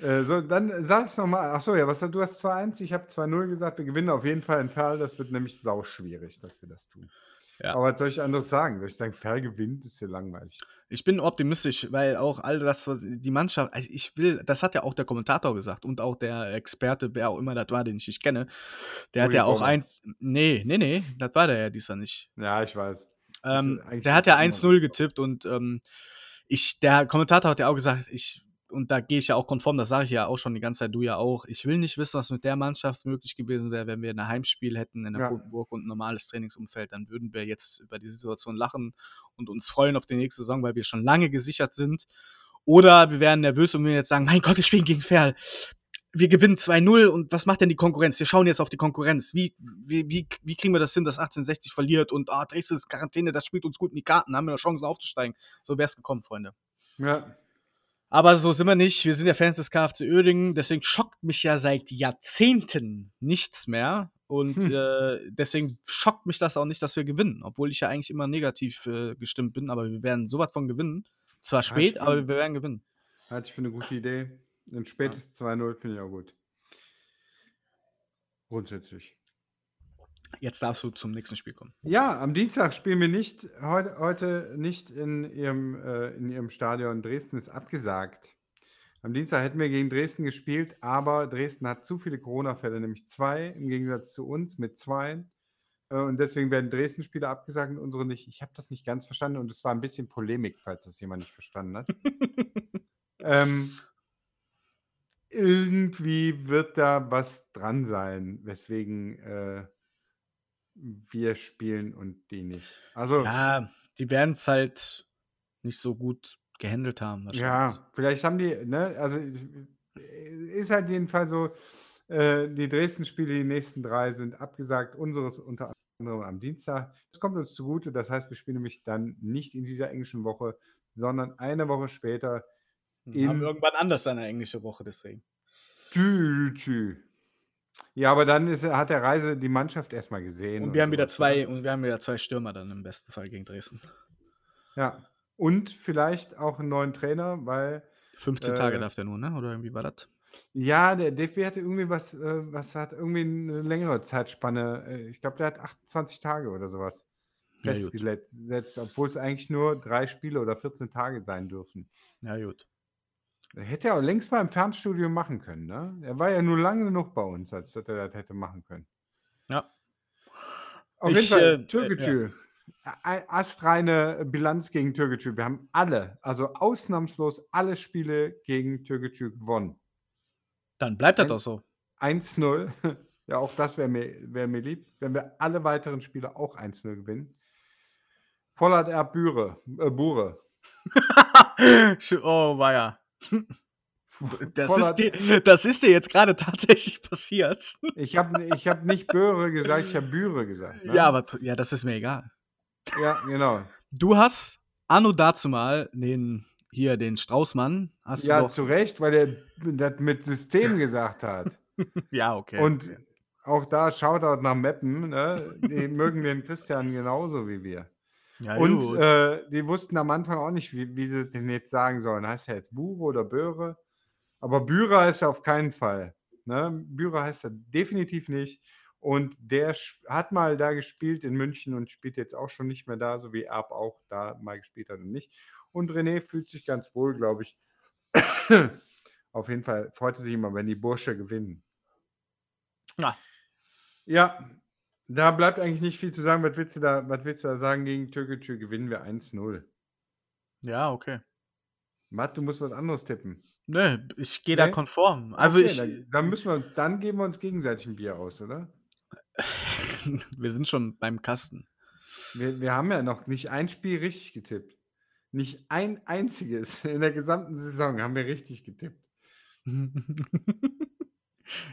Äh, so, dann sag's nochmal. Achso, ja, was du hast 2-1, ich habe 2-0 gesagt. Wir gewinnen auf jeden Fall in Ferl. Das wird nämlich sauschwierig, dass wir das tun. Ja. Aber was soll ich anderes sagen? Soll ich sagen, Ferl gewinnt, ist ja langweilig. Ich bin optimistisch, weil auch all das, was die Mannschaft, also ich will, das hat ja auch der Kommentator gesagt und auch der Experte, wer auch immer das war, den ich nicht kenne, der hat Uli ja auch Bommer. eins, nee, nee, nee, das war der ja diesmal nicht. Ja, ich weiß. Ähm, der hat ja 1-0 getippt und ähm, ich, der Kommentator hat ja auch gesagt, ich, und da gehe ich ja auch konform, das sage ich ja auch schon die ganze Zeit, du ja auch. Ich will nicht wissen, was mit der Mannschaft möglich gewesen wäre, wenn wir ein Heimspiel hätten in der ja. Burg und ein normales Trainingsumfeld. Dann würden wir jetzt über die Situation lachen und uns freuen auf die nächste Saison, weil wir schon lange gesichert sind. Oder wir wären nervös und würden jetzt sagen, mein Gott, wir spielen gegen Ferl wir gewinnen 2-0 und was macht denn die Konkurrenz? Wir schauen jetzt auf die Konkurrenz. Wie, wie, wie, wie kriegen wir das hin, dass 1860 verliert und ah, Dresden ist Quarantäne, das spielt uns gut in die Karten, haben wir noch Chancen aufzusteigen. So wäre es gekommen, Freunde. Ja. Aber so sind wir nicht. Wir sind ja Fans des KFC Oerdingen, deswegen schockt mich ja seit Jahrzehnten nichts mehr. Und hm. äh, deswegen schockt mich das auch nicht, dass wir gewinnen, obwohl ich ja eigentlich immer negativ äh, gestimmt bin, aber wir werden sowas von gewinnen. Zwar spät, aber wir werden gewinnen. Halte ich für eine gute Idee. Ein spätes 2-0 finde ich auch gut. Grundsätzlich. Jetzt darfst du zum nächsten Spiel kommen. Ja, am Dienstag spielen wir nicht, heute, heute nicht in ihrem, äh, in ihrem Stadion. Dresden ist abgesagt. Am Dienstag hätten wir gegen Dresden gespielt, aber Dresden hat zu viele Corona-Fälle, nämlich zwei im Gegensatz zu uns mit zwei. Äh, und deswegen werden Dresden-Spiele abgesagt und unsere nicht. Ich habe das nicht ganz verstanden und es war ein bisschen Polemik, falls das jemand nicht verstanden hat. ähm, irgendwie wird da was dran sein, weswegen äh, wir spielen und die nicht. Also, Ja, die werden es halt nicht so gut gehandelt haben ja, vielleicht haben die, ne, also ist halt jedenfalls so, äh, die Dresden-Spiele, die nächsten drei sind abgesagt, unseres unter anderem am Dienstag. Das kommt uns zugute, das heißt, wir spielen nämlich dann nicht in dieser englischen Woche, sondern eine Woche später in, haben wir irgendwann anders eine englische Woche, deswegen. Tü, tü. Ja, aber dann ist, hat der Reise die Mannschaft erstmal gesehen. Und wir und haben wieder zwei, und wir haben wieder zwei Stürmer dann im besten Fall gegen Dresden. Ja. Und vielleicht auch einen neuen Trainer, weil. 15 äh, Tage darf der nur, ne? Oder irgendwie war das? Ja, der DFB hatte irgendwie was, äh, was hat irgendwie eine längere Zeitspanne. Äh, ich glaube, der hat 28 Tage oder sowas festgesetzt, obwohl es eigentlich nur drei Spiele oder 14 Tage sein dürfen. Ja, gut. Hätte er auch längst mal im Fernstudio machen können, ne? Er war ja nur lange genug bei uns, als dass er das hätte machen können. Ja. Auf ich, jeden Fall, äh, Türkgücü. Ja. Astreine Bilanz gegen Türkgücü. Wir haben alle, also ausnahmslos alle Spiele gegen Türkgücü gewonnen. Dann bleibt das doch so. 1-0. Ja, auch das wäre mir, wär mir lieb, wenn wir alle weiteren Spiele auch 1-0 gewinnen. Vollert er Büre, äh, Bure. oh, war ja. Das ist, dir, das ist dir jetzt gerade tatsächlich passiert. Ich habe ich hab nicht Böhre gesagt, ich habe Bühre gesagt. Ne? Ja, aber ja, das ist mir egal. Ja, genau. Du hast anno dazu mal den hier den Straußmann. Hast ja, doch... zu Recht, weil er das mit System gesagt hat. ja, okay. Und auch da Shoutout nach Meppen. Ne? Die mögen den Christian genauso wie wir. Ja, Und äh, die wussten am Anfang auch nicht, wie, wie sie den jetzt sagen sollen. Heißt er jetzt Bure oder Böhre? Aber Bührer heißt er auf keinen Fall. Ne? Bührer heißt er definitiv nicht. Und der hat mal da gespielt in München und spielt jetzt auch schon nicht mehr da, so wie Erb auch da mal gespielt hat und nicht. Und René fühlt sich ganz wohl, glaube ich. auf jeden Fall freut er sich immer, wenn die Bursche gewinnen. Ja. Ja, da bleibt eigentlich nicht viel zu sagen. Was willst du da, was willst du da sagen? Gegen Türkgücü gewinnen wir 1-0. Ja, okay. Matt, du musst was anderes tippen. Nö, ich gehe da konform. Also Okay, ich, dann, dann müssen wir uns, dann geben wir uns gegenseitig ein Bier aus, oder? wir sind schon beim Kasten. Wir, wir haben ja noch nicht ein Spiel richtig getippt. Nicht ein einziges in der gesamten Saison haben wir richtig getippt.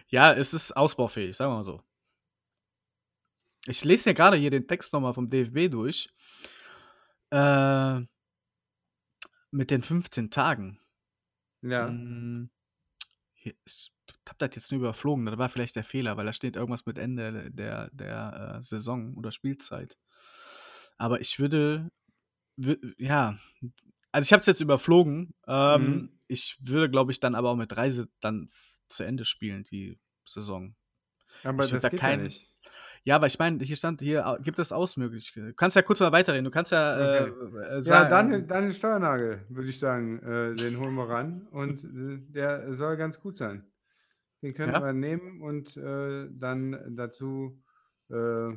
ja, es ist ausbaufähig, sagen wir mal so. Ich lese ja gerade hier den Text nochmal vom DFB durch. Äh, mit den 15 Tagen. Ja. Hm, ich habe das jetzt nur überflogen, das war vielleicht der Fehler, weil da steht irgendwas mit Ende der, der äh, Saison oder Spielzeit. Aber ich würde, ja, also ich habe es jetzt überflogen. Ähm, mhm. Ich würde, glaube ich, dann aber auch mit Reise dann zu Ende spielen, die Saison. Aber ich das da geht kein, ja nicht. Ja, aber ich meine, hier stand, hier gibt es Ausmöglichkeiten. Du kannst ja kurz mal weiterreden. Du kannst ja okay. äh, äh, sagen. Ja, Daniel, Daniel Steuernagel, würde ich sagen, äh, den holen wir ran. Und äh, der soll ganz gut sein. Den können ja? wir nehmen und äh, dann dazu äh,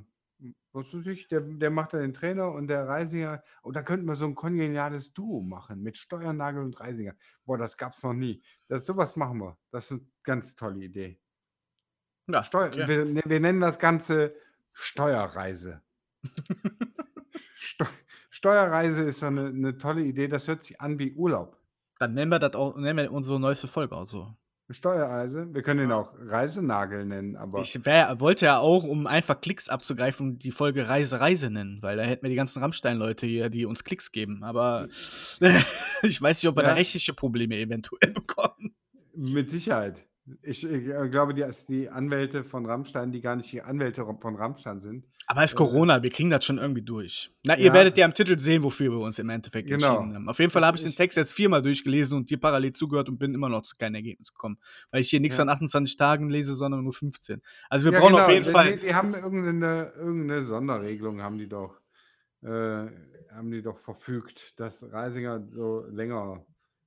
der, der macht dann den Trainer und der Reisinger. Und da könnten wir so ein kongeniales Duo machen mit Steuernagel und Reisinger. Boah, das gab's noch nie. Das, sowas machen wir. Das ist eine ganz tolle Idee. Ja, Steuer, okay. wir, ne- wir nennen das Ganze Steuerreise. Steu Steuerreise ist so eine, eine tolle Idee. Das hört sich an wie Urlaub. Dann nennen wir das auch, nennen wir unsere neueste Folge auch so. Steuerreise. Wir können ihn auch Reisenagel nennen, aber Ich wär, wollte ja auch, um einfach Klicks abzugreifen, die Folge Reise, Reise nennen, weil da hätten wir die ganzen Rammstein-Leute hier, die uns Klicks geben. Aber ich weiß nicht, ob wir Ja. da rechtliche Probleme eventuell bekommen. mit Sicherheit. Ich, äh, glaube, die, dass die Anwälte von Rammstein, die gar nicht die Anwälte von Rammstein sind. Aber es ist Äh, Corona, wir kriegen das schon irgendwie durch. Na, ihr Ja. werdet ja am Titel sehen, wofür wir uns im Endeffekt Genau. entschieden haben. Auf jeden Fall Ich- habe ich den ich- Text jetzt viermal durchgelesen und dir parallel zugehört und bin immer noch zu keinem Ergebnis gekommen. Weil ich hier nichts Ja. an 28 Tagen lese, sondern nur 15. Also wir Ja, brauchen auf genau, jeden die, Fall. Die, die haben irgendeine, irgendeine Sonderregelung, haben die doch, äh, haben die doch verfügt, dass Reisinger so länger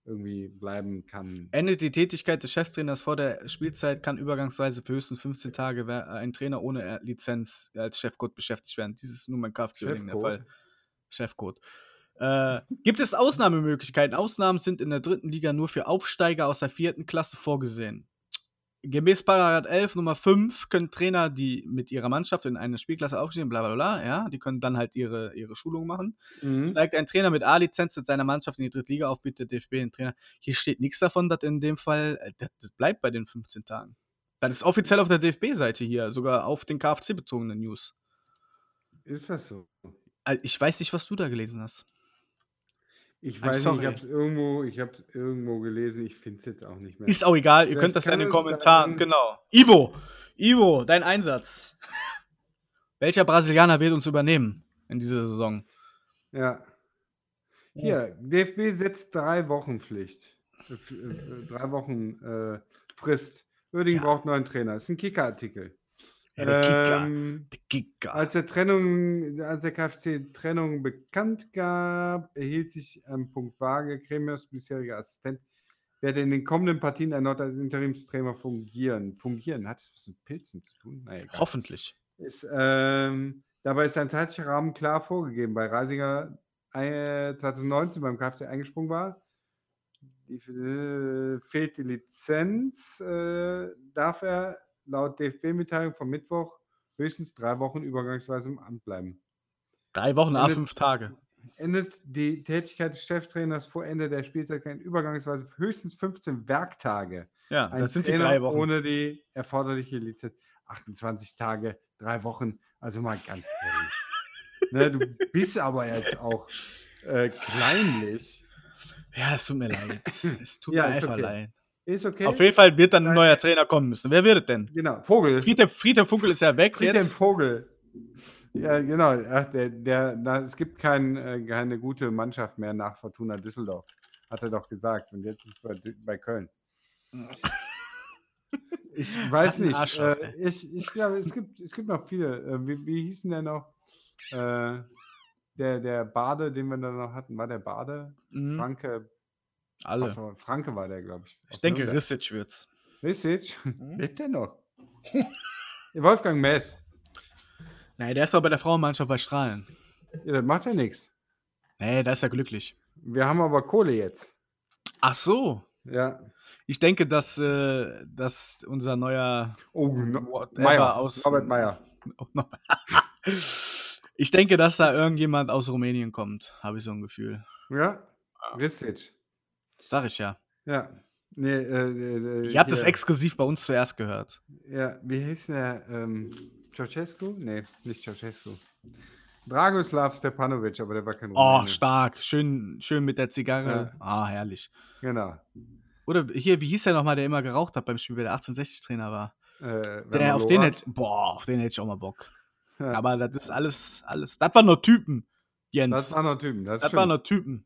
irgendwie bleiben kann. Endet die Tätigkeit des Cheftrainers vor der Spielzeit, kann übergangsweise für höchstens 15 Tage wer- ein Trainer ohne äh, Lizenz als Chefcode beschäftigt werden. Dieses ist nur mein KFC der? Fall. Chefcode. Äh, gibt es Ausnahmemöglichkeiten? Ausnahmen sind in der dritten Liga nur für Aufsteiger aus der vierten Klasse vorgesehen. Gemäß Paragraph 11 Nummer 5 können Trainer, die mit ihrer Mannschaft in eine Spielklasse aufstehen, bla bla bla, ja, die können dann halt ihre, ihre Schulung machen. Mhm. Steigt ein Trainer mit A-Lizenz mit seiner Mannschaft in die dritte Liga auf, bietet der DFB den Trainer. Hier steht nichts davon, dass in dem Fall, äh, das, bleibt bei den 15 Tagen. Das ist offiziell auf der DFB-Seite hier, sogar auf den KFC-bezogenen News. Ist das so? Ich weiß nicht, was du da gelesen hast. Ich weiß nicht, ich habe es irgendwo, ich irgendwo gelesen, ich finde es jetzt auch nicht mehr. Ist auch egal, ihr Vielleicht könnt das in den Kommentaren, genau. Ivo, Ivo, dein Einsatz. Welcher Brasilianer wird uns übernehmen in dieser Saison? Ja. Hier, DFB setzt drei Wochen Pflicht. Äh, äh, drei Wochen äh, Frist. Uerdingen Ja. braucht neuen Trainer. Das ist ein Kicker-Artikel. Ja, der Kicker. Ähm, Der Kicker. als der Trennung, als der KfC Trennung bekannt gab, erhielt sich am Punkt Waage, Kremiers bisheriger Assistent, werde in den kommenden Partien erneut als Interimstrainer fungieren. Fungieren, hat es was mit Pilzen zu tun? Na egal. Hoffentlich. Ist, ähm, dabei ist ein zeitlicher Rahmen klar vorgegeben, weil Reisinger äh, 2019 beim KfC eingesprungen war. Die, äh, fehlt die Lizenz, äh, darf er laut DFB-Mitteilung vom Mittwoch höchstens drei Wochen übergangsweise im Amt bleiben. Drei Wochen, a Endet- fünf Tage. Endet die Tätigkeit des Cheftrainers vor Ende der Spielzeit übergangsweise höchstens 15 Werktage. Ja, Ein das sind die Trainer drei Wochen. Ohne die erforderliche Lizenz. 28 Tage, drei Wochen. Also mal ganz ehrlich. ne, du bist aber jetzt auch äh, kleinlich. Ja, es tut mir leid. Es tut Ja, mir einfach okay. leid. Ist okay. Auf jeden Fall wird dann ein neuer Trainer kommen müssen. Wer wird es denn? Genau. Vogel. Friedhelm, Friedhelm Funkel ist ja weg Friedhelm jetzt. Vogel. Ja, genau. Ach, der, der, na, es gibt kein, äh, keine gute Mannschaft mehr nach Fortuna Düsseldorf. Hat er doch gesagt. Und jetzt ist es bei, bei Köln. Ich weiß nicht. Äh, ich ich glaube, es gibt, es gibt noch viele. Äh, wie, wie hieß denn der noch? Äh, der, der Bade, den wir da noch hatten, war der Bade? Mhm, Franke, alle. was war, Franke war der, glaube ich. Ich denke, Nürnberg. Risic wird's. Risic? Mhm. Lebt der noch? Wolfgang Mess. Nee, der ist doch bei der Frauenmannschaft bei Strahlen. Ja, das macht ja nichts. Nee, da ist er glücklich. Wir haben aber Kohle jetzt. Ach so. Ja. Ich denke, dass, äh, dass unser neuer Oh, no, Meier. aus- Robert Meyer. ich denke, dass da irgendjemand aus Rumänien kommt, habe ich so ein Gefühl. Ja. Risic. Sag ich ja. Ja. Nee, äh, äh, äh, Ihr habt es exklusiv bei uns zuerst gehört. Ja, wie hieß der? Ähm, Ceausescu? Nee, nicht Ceausescu. Dragoslav Stepanovic, aber der war kein Oh, Rumäne. stark. Schön, schön mit der Zigarre. Ja. Ah, herrlich. Genau. Oder hier, wie hieß der nochmal, der immer geraucht hat beim Spiel, der 1860-Trainer war? Äh, Der, auf den hätte, boah, auf den hätte ich auch mal Bock. Ja, Aber das ist alles, alles. Das waren nur Typen, Jens. das waren noch Typen. Das, Das waren nur Typen.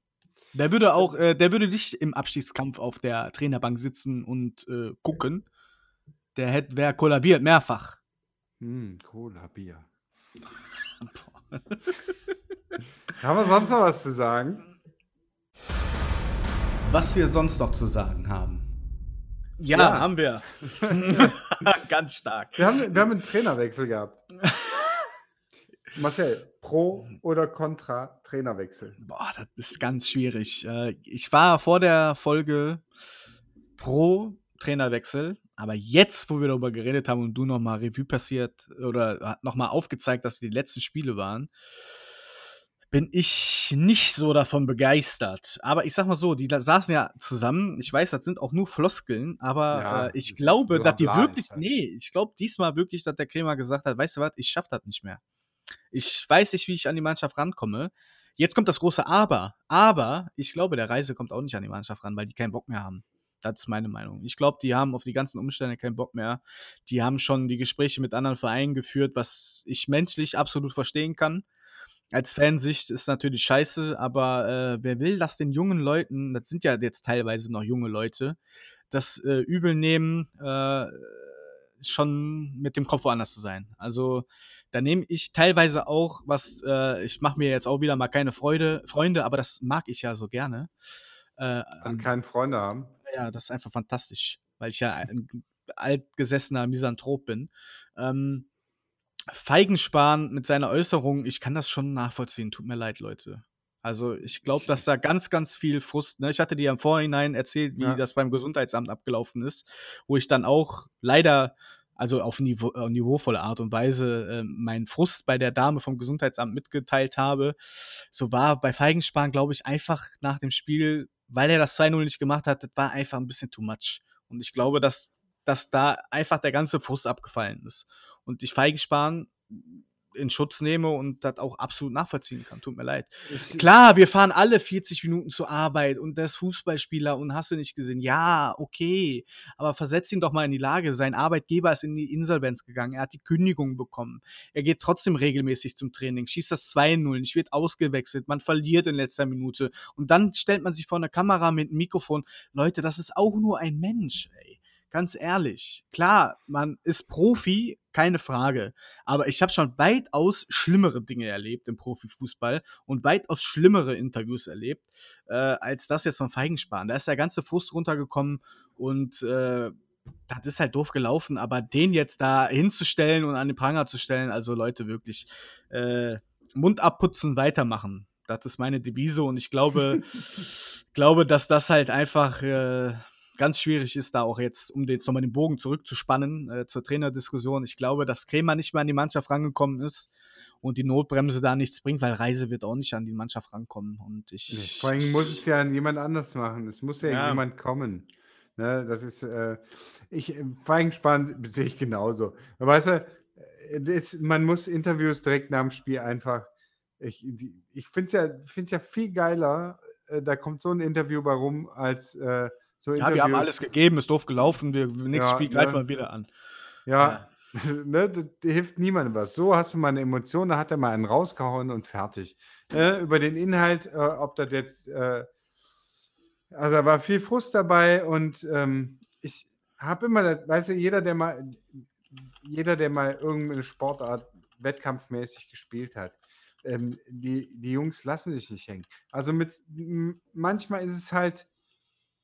Der würde auch, äh, der würde nicht im Abstiegskampf auf der Trainerbank sitzen und äh, gucken. Der hätte, wäre kollabiert, mehrfach. Hm, Cola, Bier. Haben wir sonst noch was zu sagen? Was wir sonst noch zu sagen haben. Ja, Ja. haben wir. Ganz stark. Wir haben, wir haben einen Trainerwechsel gehabt. Marcel, pro oder contra Trainerwechsel? Boah, das ist ganz schwierig. Äh, ich war vor der Folge pro Trainerwechsel, aber jetzt, wo wir darüber geredet haben und du nochmal Revue passiert oder nochmal aufgezeigt, dass die letzten Spiele waren, bin ich nicht so davon begeistert. Aber ich sag mal so, die saßen ja zusammen. Ich weiß, das sind auch nur Floskeln, aber Ja, äh, ich das glaube, dass die wirklich. Nee, ich glaube diesmal wirklich, dass der Krämer gesagt hat: Weißt du was, ich schaff das nicht mehr. Ich weiß nicht, wie ich an die Mannschaft rankomme. Jetzt kommt das große Aber. Aber ich glaube, der Reise kommt auch nicht an die Mannschaft ran, weil die keinen Bock mehr haben. Das ist meine Meinung. Ich glaube, die haben auf die ganzen Umstände keinen Bock mehr. Die haben schon die Gespräche mit anderen Vereinen geführt, was ich menschlich absolut verstehen kann. Als Fansicht ist natürlich scheiße, aber äh, wer will das den jungen Leuten, das sind ja jetzt teilweise noch junge Leute, das äh, übel nehmen, äh, schon mit dem Kopf woanders zu sein. Also da nehme ich teilweise auch was, äh, ich mache mir jetzt auch wieder mal keine Freude, Freunde, aber das mag ich ja so gerne. Äh, An keinen Freunde haben. ja, das ist einfach fantastisch, weil ich ja ein altgesessener Misanthrop bin. Ähm, Feigenspahn mit seiner Äußerung, ich kann das schon nachvollziehen. Tut mir leid, Leute. Also ich glaube, dass da ganz, ganz viel Frust, ne? Ich hatte dir im Vorhinein erzählt, wie Ja. das beim Gesundheitsamt abgelaufen ist, wo ich dann auch leider, also auf niveau, äh, niveauvolle Art und Weise, äh, meinen Frust bei der Dame vom Gesundheitsamt mitgeteilt habe. So war bei Feigenspahn, glaube ich, einfach nach dem Spiel, weil er das 2-0 nicht gemacht hat, das war einfach ein bisschen too much. Und ich glaube, dass, dass da einfach der ganze Frust abgefallen ist. Und ich Feigenspahn in Schutz nehme und das auch absolut nachvollziehen kann. Tut mir leid. Ich, Klar, wir fahren alle 40 Minuten zur Arbeit und der ist Fußballspieler und hast du nicht gesehen. Ja, okay. Aber versetz ihn doch mal in die Lage. Sein Arbeitgeber ist in die Insolvenz gegangen. Er hat die Kündigung bekommen. Er geht trotzdem regelmäßig zum Training, schießt das 2-0, nicht wird ausgewechselt, man verliert in letzter Minute. Und dann stellt man sich vor eine Kamera mit einem Mikrofon. Leute, das ist auch nur ein Mensch, ey. Ganz ehrlich. Klar, man ist Profi, keine Frage. Aber ich habe schon weitaus schlimmere Dinge erlebt im Profifußball und weitaus schlimmere Interviews erlebt, äh, als das jetzt von Feigenspahn. Da ist der ganze Frust runtergekommen und äh, das ist halt doof gelaufen, aber den jetzt da hinzustellen und an den Pranger zu stellen, also Leute wirklich äh, Mund abputzen, weitermachen. Das ist meine Devise und ich glaube, glaube, dass das halt einfach äh, ganz schwierig ist, da auch jetzt, um jetzt nochmal den Bogen zurückzuspannen äh, zur Trainerdiskussion. Ich glaube, dass Krämer nicht mehr an die Mannschaft rangekommen ist und die Notbremse da nichts bringt, weil Reise wird auch nicht an die Mannschaft rankommen. Und Nee, ich. vor allem muss es ja jemand anders machen. Es muss ja, Ja. jemand kommen. Ne, das ist, äh, ich, äh, Feigenspahn sehe ich genauso. Weißt du, äh, das, man muss Interviews direkt nach dem Spiel einfach. Ich, die- ich finde es ja, find's ja viel geiler, äh, da kommt so ein Interview bei rum, als äh, so Ja, wir haben alles gegeben, ist doof gelaufen. Wir, nächstes Ja, Spiel greifen ne? wir wieder an. Ja, ne, das hilft niemandem was. So hast du mal eine Emotion, da hat er mal einen rausgehauen und fertig. Äh, über den Inhalt, äh, ob das jetzt, äh, also da war viel Frust dabei und ähm, ich habe immer, das, weißt du, jeder, der mal, jeder, der mal irgendeine Sportart wettkampfmäßig gespielt hat, ähm, die, die Jungs lassen sich nicht hängen. Also mit, manchmal ist es halt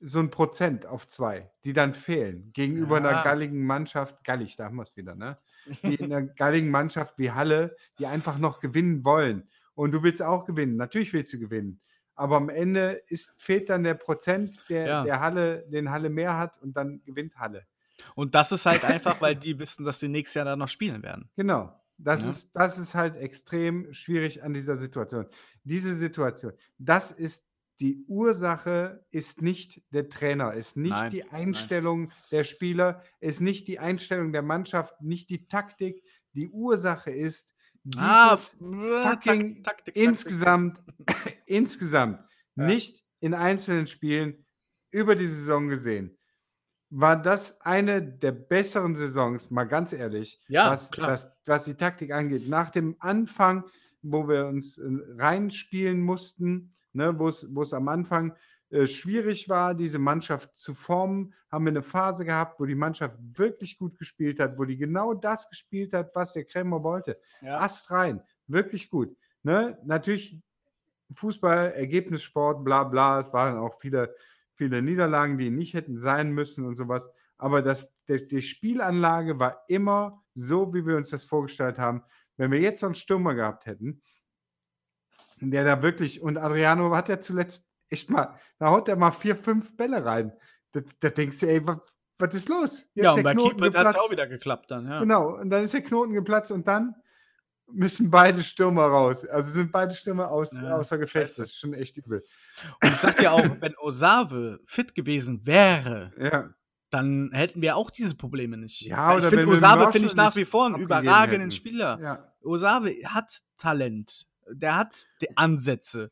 so ein Prozent auf zwei, die dann fehlen. Gegenüber einer Ja. galligen Mannschaft, gallig, da haben wir es wieder, ne? Die einer galligen Mannschaft wie Halle, die einfach noch gewinnen wollen. Und du willst auch gewinnen. Natürlich willst du gewinnen. Aber am Ende ist, fehlt dann der Prozent, der, Ja. der Halle, den Halle mehr hat und dann gewinnt Halle. Und das ist halt einfach, weil die wissen, dass die nächstes Jahr da noch spielen werden. Genau. Das, Ja. ist, das ist halt extrem schwierig an dieser Situation. Diese Situation, das ist die Ursache, ist nicht der Trainer, ist nicht Nein, die nein. Einstellung der Spieler, ist nicht die Einstellung der Mannschaft, nicht die Taktik. Die Ursache ist dieses Ah, fucking Tak- Taktik, insgesamt, insgesamt Ja. nicht in einzelnen Spielen über die Saison gesehen. War das eine der besseren Saisons, mal ganz ehrlich, Ja, was, was, was die Taktik angeht. Nach dem Anfang, wo wir uns äh, reinspielen mussten, ne, wo es am Anfang äh, schwierig war, diese Mannschaft zu formen, haben wir eine Phase gehabt, wo die Mannschaft wirklich gut gespielt hat, wo die genau das gespielt hat, was der Krämer wollte. Ja. Ast rein, wirklich gut. Ne? Natürlich Fußball, Ergebnissport, bla bla. Es waren auch viele, viele Niederlagen, die nicht hätten sein müssen und sowas. Aber das, der, die Spielanlage war immer so, wie wir uns das vorgestellt haben. wenn wir jetzt so einen Stürmer gehabt hätten, der da wirklich, und Adriano hat ja zuletzt echt mal, da haut er mal vier, fünf Bälle rein. Da, da denkst du, ey, was, was ist los? Jetzt ja, und bei Knoten hat es auch wieder geklappt dann, ja. Genau, und dann ist der Knoten geplatzt und dann müssen beide Stürmer raus. Also sind beide Stürmer aus, ja, außer Gefecht. Das ist schon echt übel. Und ich sag dir auch, wenn Osave fit gewesen wäre, ja. dann hätten wir auch diese Probleme nicht. Ja, ich finde, Osave finde ich nach wie vor einen überragenden hätten. Spieler. Ja. Osave hat Talent. Der hat die Ansätze.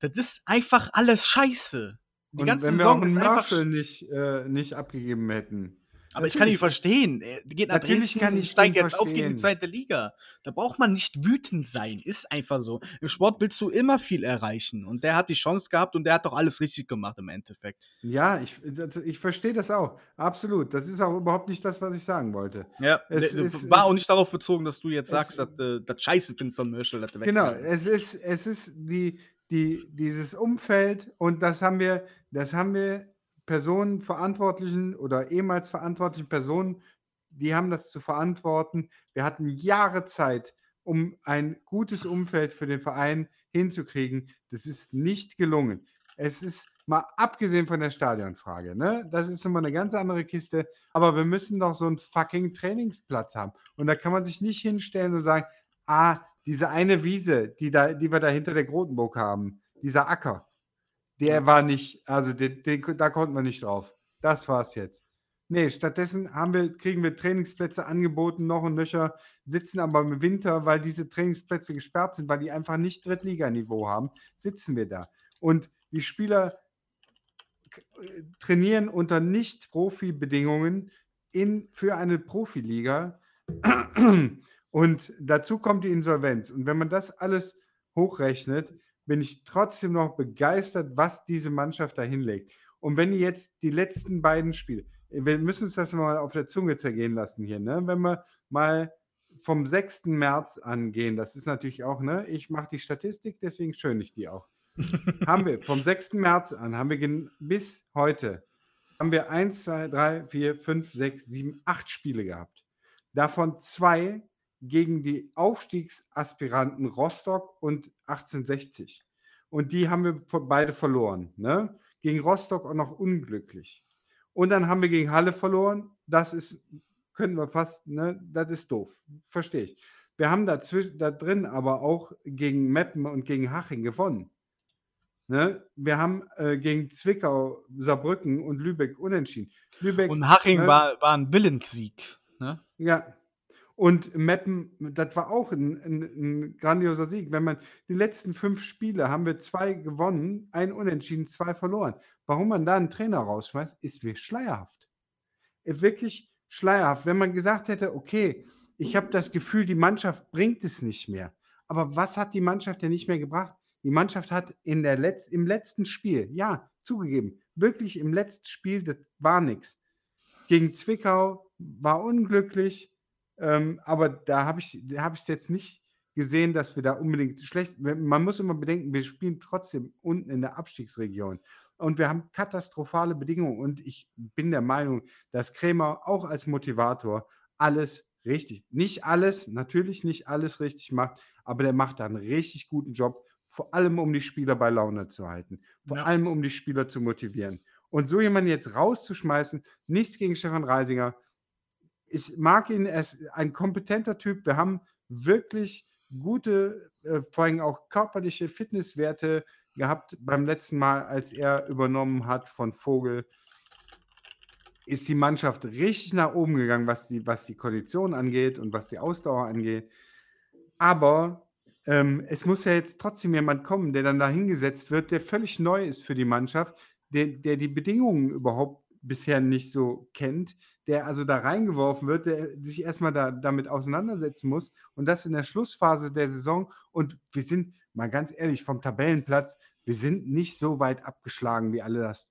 Das ist einfach alles scheiße. Die Und wenn wir auch einen Marshall nicht, äh, nicht abgegeben hätten, aber Natürlich. ich kann ihn verstehen. Er geht nach Natürlich Dresden, kann ich steigt jetzt verstehen. auf, geht in die zweite Liga. Da braucht man nicht wütend sein. Ist einfach so. Im Sport willst du immer viel erreichen. Und der hat die Chance gehabt und der hat doch alles richtig gemacht im Endeffekt. Ja, ich, ich verstehe das auch. Absolut. Das ist auch überhaupt nicht das, was ich sagen wollte. Ja, es, es war es, auch nicht darauf bezogen, dass du jetzt sagst, dass äh, das Scheiße findest von Merschel. Genau, es ist, es ist die, die, dieses Umfeld und das haben wir, das haben wir Personen, Verantwortlichen oder ehemals verantwortlichen Personen, die haben das zu verantworten. Wir hatten Jahre Zeit, um ein gutes Umfeld für den Verein hinzukriegen. Das ist nicht gelungen. Es ist mal abgesehen von der Stadionfrage, ne? Das ist immer eine ganz andere Kiste. Aber wir müssen doch so einen fucking Trainingsplatz haben. Und da kann man sich nicht hinstellen und sagen, ah, diese eine Wiese, die, da, die wir da hinter der Grotenburg haben, dieser Acker, der war nicht, also den, den, da konnten wir nicht drauf. Das war's jetzt. Nee, stattdessen haben wir, kriegen wir Trainingsplätze angeboten, noch und nöcher, sitzen aber im Winter, weil diese Trainingsplätze gesperrt sind, weil die einfach nicht Drittliganiveau haben, sitzen wir da. Und die Spieler äh, trainieren unter Nicht-Profi-Bedingungen für eine Profiliga. Und dazu kommt die Insolvenz. Und wenn man das alles hochrechnet, bin ich trotzdem noch begeistert, was diese Mannschaft da hinlegt. Und wenn ihr jetzt die letzten beiden Spiele, wir müssen uns das mal auf der Zunge zergehen lassen hier, ne? Wenn wir mal vom 6. März angehen, das ist natürlich auch, ne? Ich mache die Statistik, deswegen schön ich die auch. haben wir vom 6. März an, haben wir bis heute, haben wir 1, 2, 3, 4, 5, 6, 7, 8 Spiele gehabt. Davon zwei gegen die Aufstiegsaspiranten Rostock und 1860. Und die haben wir beide verloren. Ne? Gegen Rostock auch noch unglücklich. Und dann haben wir gegen Halle verloren. Das ist, können wir fast, ne? das ist doof. Verstehe ich. Wir haben da, da drin aber auch gegen Meppen und gegen Haching gewonnen. Ne? Wir haben äh, gegen Zwickau, Saarbrücken und Lübeck unentschieden. Lübeck, und Haching ne? war, war ein Willenssieg. Ne? Ja, und Meppen, das war auch ein, ein, ein, grandioser Sieg. Wenn man die letzten fünf Spiele haben wir zwei gewonnen, ein Unentschieden, zwei verloren. Warum man da einen Trainer rausschmeißt, ist mir schleierhaft. Äh, wirklich schleierhaft. Wenn man gesagt hätte, okay, ich habe das Gefühl, die Mannschaft bringt es nicht mehr. Aber was hat die Mannschaft denn nicht mehr gebracht? Die Mannschaft hat in der Letz-, im letzten Spiel, ja, zugegeben, wirklich im letzten Spiel, das war nichts. Gegen Zwickau war unglücklich, ähm, aber da habe ich es hab jetzt nicht gesehen, dass wir da unbedingt schlecht. Man muss immer bedenken, wir spielen trotzdem unten in der Abstiegsregion. Und wir haben katastrophale Bedingungen. Und ich bin der Meinung, dass Krämer auch als Motivator alles richtig, nicht alles, natürlich nicht alles richtig macht, aber der macht da einen richtig guten Job, vor allem um die Spieler bei Laune zu halten, vor ja. allem um die Spieler zu motivieren. Und so jemanden jetzt rauszuschmeißen, nichts gegen Stefan Reisinger, ich mag ihn, er ist ein kompetenter Typ. Wir haben wirklich gute, äh, vor allem auch körperliche Fitnesswerte gehabt beim letzten Mal, als er übernommen hat von Vogel. Ist die Mannschaft richtig nach oben gegangen, was die, was die Kondition angeht und was die Ausdauer angeht. Aber ähm, es muss ja jetzt trotzdem jemand kommen, der dann da hingesetzt wird, der völlig neu ist für die Mannschaft, der, der die Bedingungen überhaupt bisher nicht so kennt, der also da reingeworfen wird, der sich erstmal da, damit auseinandersetzen muss und das in der Schlussphase der Saison. Und wir sind, mal ganz ehrlich, vom Tabellenplatz, wir sind nicht so weit abgeschlagen, wie alle das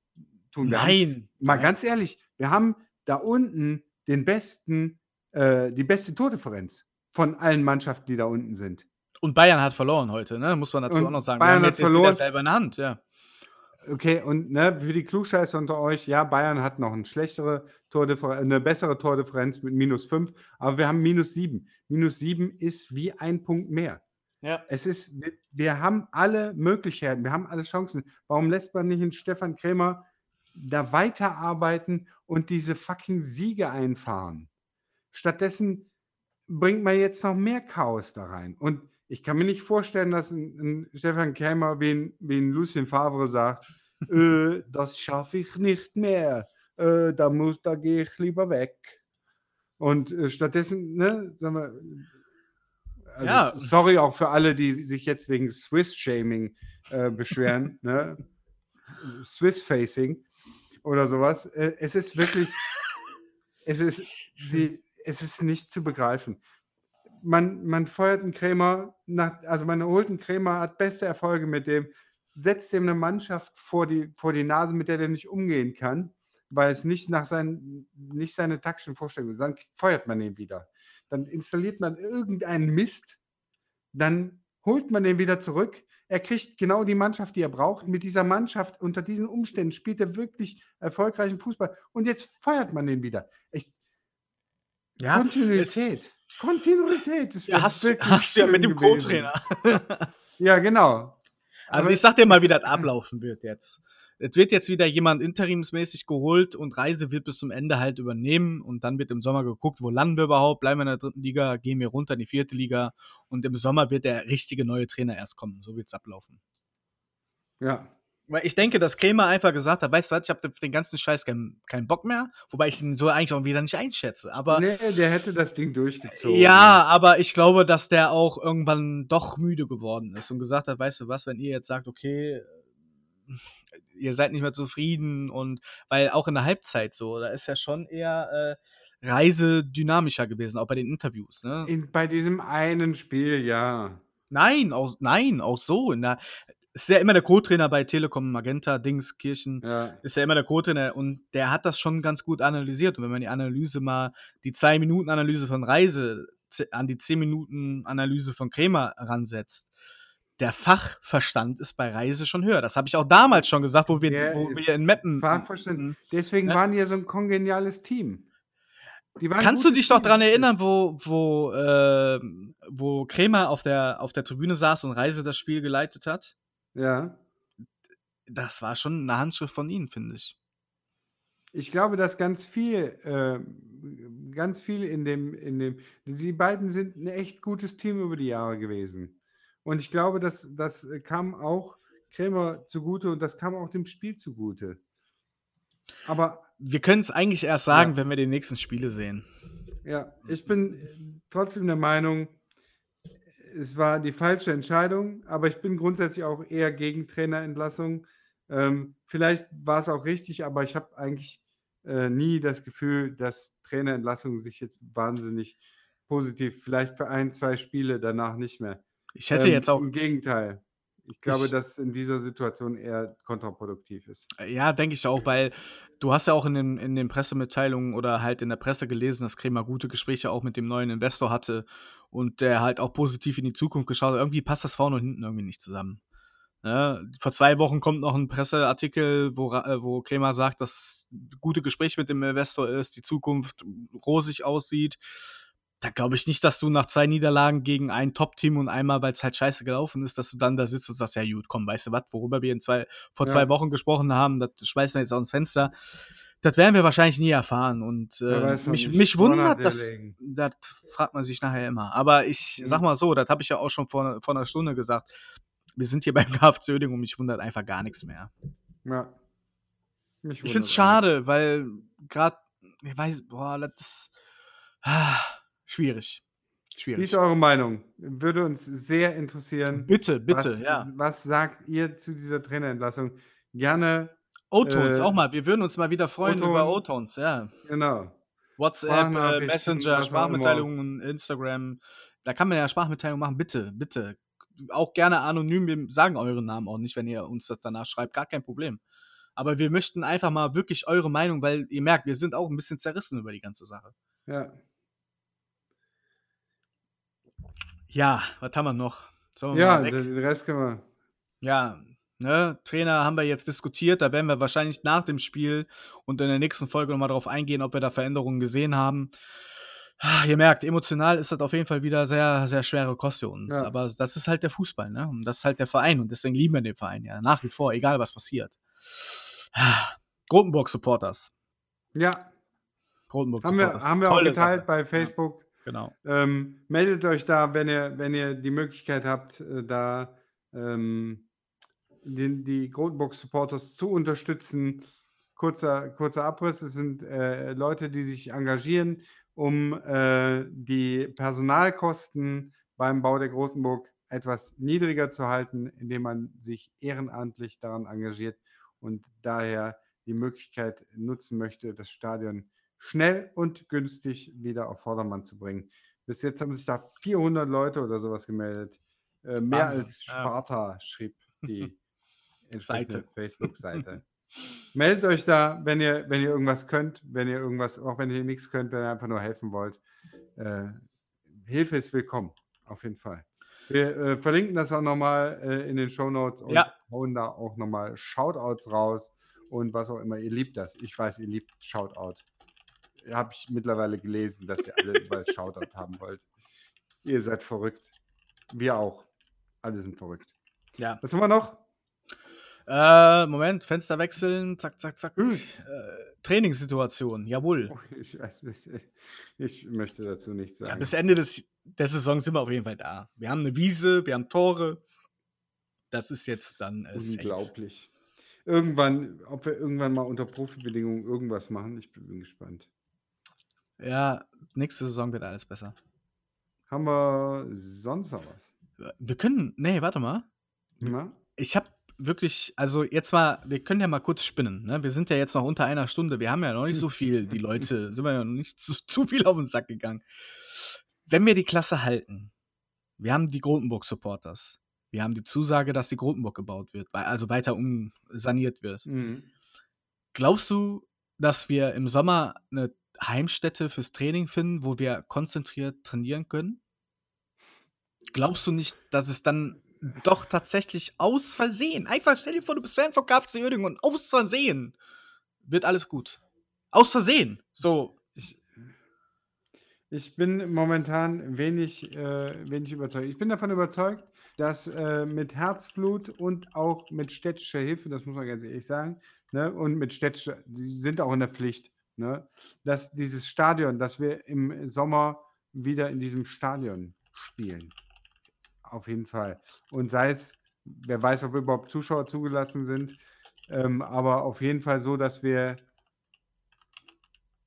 tun. Wir nein. Haben, mal ganz ehrlich, wir haben da unten den besten, äh, die beste Tordifferenz von allen Mannschaften, die da unten sind. Und Bayern hat verloren heute, ne? Muss man dazu und auch noch sagen. Bayern hat verloren. selber in der Hand, ja. Okay, und ne, für die Klugscheißer unter euch, ja, Bayern hat noch 'n schlechtere Tordiffer 'ne bessere Tordifferenz mit -5, aber wir haben -7. -7 ist wie ein Punkt mehr. Ja. Es ist wir haben alle Möglichkeiten, wir haben alle Chancen. Warum lässt man nicht 'n Stefan Krämer da weiterarbeiten und diese fucking Siege einfahren? Stattdessen bringt man jetzt noch mehr Chaos da rein. Und ich kann mir nicht vorstellen, dass 'n 'n Stefan Krämer wie 'n wie 'n Lucien Favre sagt: „Äh, das schaffe ich nicht mehr. Äh, da muss da gehe ich lieber weg.“ Und, äh, stattdessen, ne, sagen wir also, Ja. sorry auch für alle, die sich jetzt wegen Swiss-Shaming, äh, beschweren, ne? Swiss-Facing oder so was. Äh, es ist wirklich es ist die es ist nicht zu begreifen. Man man feuert 'n Krämer nach also, man holt 'n Krämer, hat beste Erfolge mit dem, setzt dem 'ne Mannschaft vor die vor die Nase, mit der der nicht umgehen kann, weil es nicht nach seinen nicht seine taktischen Vorstellungen sind. Dann feuert man ihn wieder. Dann installiert man irgendeinen Mist, dann holt man den wieder zurück. Er kriegt genau die Mannschaft, die er braucht. Mit dieser Mannschaft unter diesen Umständen spielt er wirklich erfolgreichen Fußball und jetzt feuert man den wieder. Ich Ja, es Kontinuität. Kontinuität, das Ja, hast du hast du ja mit dem. Co-Trainer. Ja, genau. Also, Aber ich sage dir mal, wie das ablaufen wird jetzt. Es wird jetzt wieder jemand interimsmäßig geholt und Reise wird bis zum Ende halt übernehmen und dann wird im Sommer geguckt, wo landen wir überhaupt? Bleiben wir in der 3. Liga? Gehen wir runter in die 4. Liga? Und im Sommer wird der richtige neue Trainer erst kommen. So wird's ablaufen. Ja. Weil ich denke, dass Krämer einfach gesagt hat: „Weißt du was, ich habe den ganzen Scheiß keinen keinen Bock mehr“, wobei ich ihn so eigentlich auch wieder nicht einschätze, aber Ne, der hätte das Ding durchgezogen. Ja, aber ich glaube, dass der auch irgendwann doch müde geworden ist und gesagt hat: „Weißt du was, wenn ihr jetzt sagt, okay, ihr seid nicht mehr zufrieden“ und weil auch in der Halbzeit so, da ist ja schon eher, äh, Reise dynamischer gewesen, auch bei den Interviews, ne? In bei diesem einen Spiel, ja. Nein, auch nein, auch so in der ist ja immer der Co-Trainer bei Telekom, Magenta, Dings, Kirchen, Ja. ist ja immer der Co-Trainer und der hat das schon ganz gut analysiert. Und wenn man die Analyse mal die 2 Minuten Analyse von Reise an die 10 Minuten Analyse von Krämer ransetzt, der Fachverstand ist bei Reise schon höher. Das habe ich auch damals schon gesagt, wo wir Der wo wir in Meppen Fachverstand. Mhm. Deswegen Ne? waren die ja so 'n kongeniales Team. Kannst du dich noch Team. dran erinnern, wo wo, ähm wo Krämer auf der auf der Tribüne saß und Reise das Spiel geleitet hat? Ja. Das war schon 'ne Handschrift von ihnen, finde ich. Ich glaube, dass ganz viel ähm, ganz viel in dem in dem die beiden sind 'n echt gutes Team über die Jahre gewesen. Und ich glaube, das das kam auch Krämer zugute und das kam auch dem Spiel zugute. Aber Wir können's eigentlich erst sagen, Ja. wenn wir die nächsten Spiele sehen. Ja, ich bin trotzdem der Meinung, es war die falsche Entscheidung, aber ich bin grundsätzlich auch eher gegen Trainerentlassung. Ähm, vielleicht war's auch richtig, aber ich habe eigentlich, äh, nie das Gefühl, dass Trainerentlassungen sich jetzt wahnsinnig positiv vielleicht für 1, 2 Spiele, danach nicht mehr. Ich hätte Ähm, jetzt auch im Gegenteil. Ich glaube, Ich dass in dieser Situation eher kontraproduktiv ist. Äh, ja, denke ich auch, weil du hast ja auch in den in den Pressemitteilungen oder halt in der Presse gelesen, dass Krämer gute Gespräche auch mit dem neuen Investor hatte und der halt auch positiv in die Zukunft geschaut hat. Irgendwie passt das vorne und hinten irgendwie nicht zusammen, ne? Vor 2 Wochen kommt noch 'n Presseartikel, wo äh, wo Krämer sagt, dass gute Gespräch mit dem Investor ist, die Zukunft rosig aussieht. Da glaube ich nicht, dass du nach 2 Niederlagen gegen ein Top-Team und einmal, weil's halt scheiße gelaufen ist, dass du dann da sitzt und sagst: „Ja gut, komm, weißt du was, worüber wir in 2 vor 2 Ja. Wochen gesprochen haben, das schmeißen wir jetzt aus'm Fenster.“ Das werden wir wahrscheinlich nie erfahren und, äh, mich mich wundert wir das fragt man sich nachher immer. Aber ich Mhm. sage mal so, das habe ich ja auch schon vor vor 'ner Stunde gesagt. Wir sind hier beim KFC Uerdingen und mich wundert einfach gar nix mehr. Ja. Mich Ich finde es schade, weil grad ich weiß boah, das ist schwierig. Wie Schwierig. ist eure Meinung? Würde uns sehr interessieren. Bitte, bitte, was ja. was sagt ihr zu dieser Trainerentlassung? Gerne, O-Tones äh auch mal. Wir würden uns mal wieder freuen über O-Ton. O-Tones, ja. Genau. WhatsApp, äh, Messenger. Sprachmitteilungen, Instagram. Da kann man ja Sprachmitteilungen machen. Bitte, bitte. Auch gerne anonym. Wir sagen euren Namen auch nicht, wenn ihr uns das danach schreibt, gar kein Problem. Aber wir möchten einfach mal wirklich eure Meinung, weil ihr merkt, wir sind auch 'n bisschen zerrissen über die ganze Sache. Ja. Ja, was haben wir noch? Wir Ja, den Rest können wir Ja, Ne, Trainer haben wir jetzt diskutiert, da werden wir wahrscheinlich nach dem Spiel und in der nächsten Folge nochmal darauf eingehen, ob wir da Veränderungen gesehen haben. Ah, ihr merkt, emotional ist das auf jeden Fall wieder sehr, sehr schwere Kost für uns. Ja. Aber das ist halt der Fußball, ne? Und das ist halt der Verein und deswegen lieben wir den Verein ja nach wie vor, egal was passiert. Grotenburg Supporters. Ja. Grotenburg haben Supporters. Wir, haben wir auch geteilt Sache. bei Facebook. Ja, genau. Ähm, meldet euch da, wenn ihr, wenn ihr die Möglichkeit habt, äh, da ähm, den, die Grundbox Supporters zu unterstützen. Kurzer, kurzer Abriss: Es sind äh, Leute, die sich engagieren, um äh, die Personalkosten beim Bau der Grotenburg etwas niedriger zu halten, indem man sich ehrenamtlich daran engagiert und daher die Möglichkeit nutzen möchte, das Stadion schnell und günstig wieder auf Vordermann zu bringen. Bis jetzt haben sich da 400 Leute oder sowas gemeldet. Äh, mehr Wahnsinn. als Sparta, ja. schrieb die entsprechende Facebook-Seite. Meldet euch da, wenn ihr, wenn ihr irgendwas könnt, wenn ihr irgendwas, auch wenn ihr nichts könnt, wenn ihr einfach nur helfen wollt. Äh, Hilfe ist willkommen, auf jeden Fall. Wir äh, verlinken das auch nochmal äh, in den Show Notes und ja. hauen da auch nochmal Shoutouts raus und was auch immer. Ihr liebt das. Ich weiß, ihr liebt Shoutout. Habe ich mittlerweile gelesen, dass ihr alle überall Shoutout haben wollt. Ihr seid verrückt. Wir auch. Alle sind verrückt. Ja. Was haben wir noch? Äh, Moment, Fenster wechseln, zack, zack, zack. Äh, Trainingssituation, jawohl. Oh, ich, ich, möchte dazu nichts sagen. Ja, bis Ende des, der Saison sind wir auf jeden Fall da. Wir haben eine Wiese, wir haben Tore. Das ist jetzt dann. Äh, Unglaublich. Irgendwann, ob wir irgendwann mal unter Profibedingungen irgendwas machen, ich bin gespannt. Ja, nächste Saison wird alles besser. Haben wir sonst noch was? Wir können, nee, warte mal. Na? Ich habe wirklich, also jetzt mal, wir können ja mal kurz spinnen. Ne? Wir sind ja jetzt noch unter einer Stunde. Wir haben ja noch nicht so viel, die Leute, sind wir ja noch nicht zu, zu viel auf den Sack gegangen. Wenn wir die Klasse halten, wir haben die Grotenburg-Supporters. Wir haben die Zusage, dass die Grotenburg gebaut wird, also weiter umsaniert wird. Mhm. Glaubst du, dass wir im Sommer eine Heimstätte fürs Training finden, wo wir konzentriert trainieren können? Glaubst du nicht, dass es dann doch tatsächlich aus Versehen. Einfach stell dir vor, du bist Fan von KFC Uerdingen und aus Versehen wird alles gut. Aus Versehen. So. Ich, ich bin momentan wenig, äh, wenig überzeugt. Ich bin davon überzeugt, dass äh, mit Herzblut und auch mit städtischer Hilfe, das muss man ganz ehrlich sagen, ne, und mit städtischer, sie sind auch in der Pflicht, ne, dass dieses Stadion, dass wir im Sommer wieder in diesem Stadion spielen. Auf jeden Fall. Und sei es, wer weiß, ob überhaupt Zuschauer zugelassen sind, ähm, aber auf jeden Fall so, dass wir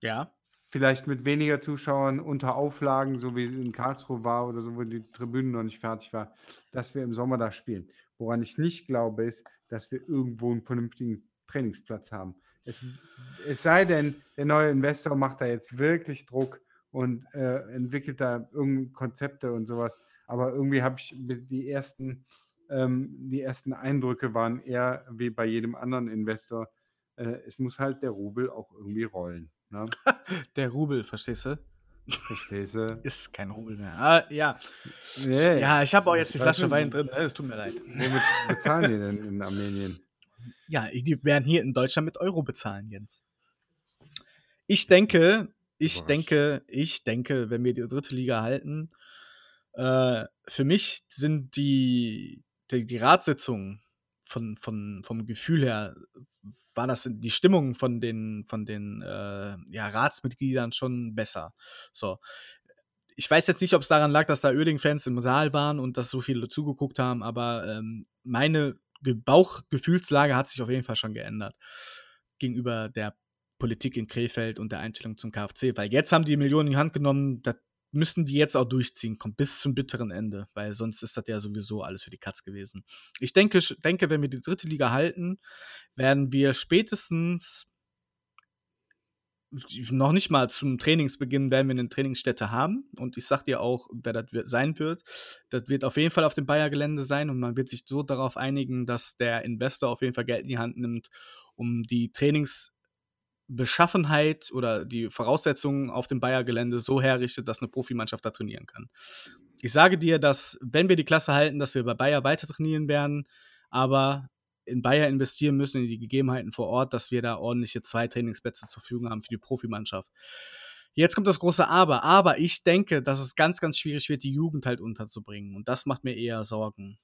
ja. vielleicht mit weniger Zuschauern unter Auflagen, so wie es in Karlsruhe war oder so, wo die Tribüne noch nicht fertig war, dass wir im Sommer da spielen. Woran ich nicht glaube, ist, dass wir irgendwo einen vernünftigen Trainingsplatz haben. Es, es sei denn, der neue Investor macht da jetzt wirklich Druck und äh, entwickelt da irgendeine Konzepte und sowas. Aber irgendwie habe ich die ersten, ähm, die ersten Eindrücke waren eher wie bei jedem anderen Investor. Äh, es muss halt der Rubel auch irgendwie rollen. Ne? der Rubel, verstehst du? Verstehst du? Ist kein Rubel mehr. Ah, ja. Nee, ja, ich habe auch jetzt die Flasche Wein drin. Es tut mir leid. Womit bezahlen die denn in Armenien? Ja, die werden hier in Deutschland mit Euro bezahlen, Jens. Ich denke, ich denke, ich denke, wenn wir die dritte Liga halten, äh, für mich sind die, die, die Ratssitzungen von, von, vom Gefühl her, war das die Stimmung von den, von den äh, ja, Ratsmitgliedern schon besser. So. Ich weiß jetzt nicht, ob es daran lag, dass da Öding-Fans im Saal waren und dass so viele zugeguckt haben, aber ähm, meine Bauchgefühlslage hat sich auf jeden Fall schon geändert gegenüber der Politik in Krefeld und der Einstellung zum KfC, weil jetzt haben die Millionen in die Hand genommen, das müssen die jetzt auch durchziehen, kommt bis zum bitteren Ende, weil sonst ist das ja sowieso alles für die Katz gewesen. Ich denke, denke, wenn wir die dritte Liga halten, werden wir spätestens noch nicht mal zum Trainingsbeginn werden wir eine Trainingsstätte haben. Und ich sag dir auch, wer das sein wird. Das wird auf jeden Fall auf dem Bayer-Gelände sein und man wird sich so darauf einigen, dass der Investor auf jeden Fall Geld in die Hand nimmt, um die Trainings Beschaffenheit oder die Voraussetzungen auf dem Bayer-Gelände so herrichtet, dass eine Profimannschaft da trainieren kann. Ich sage dir, dass, wenn wir die Klasse halten, dass wir bei Bayer weiter trainieren werden, aber in Bayer investieren müssen, in die Gegebenheiten vor Ort, dass wir da ordentliche zwei Trainingsplätze zur Verfügung haben für die Profimannschaft. Jetzt kommt das große Aber. Aber ich denke, dass es ganz, ganz schwierig wird, die Jugend halt unterzubringen. Und das macht mir eher Sorgen.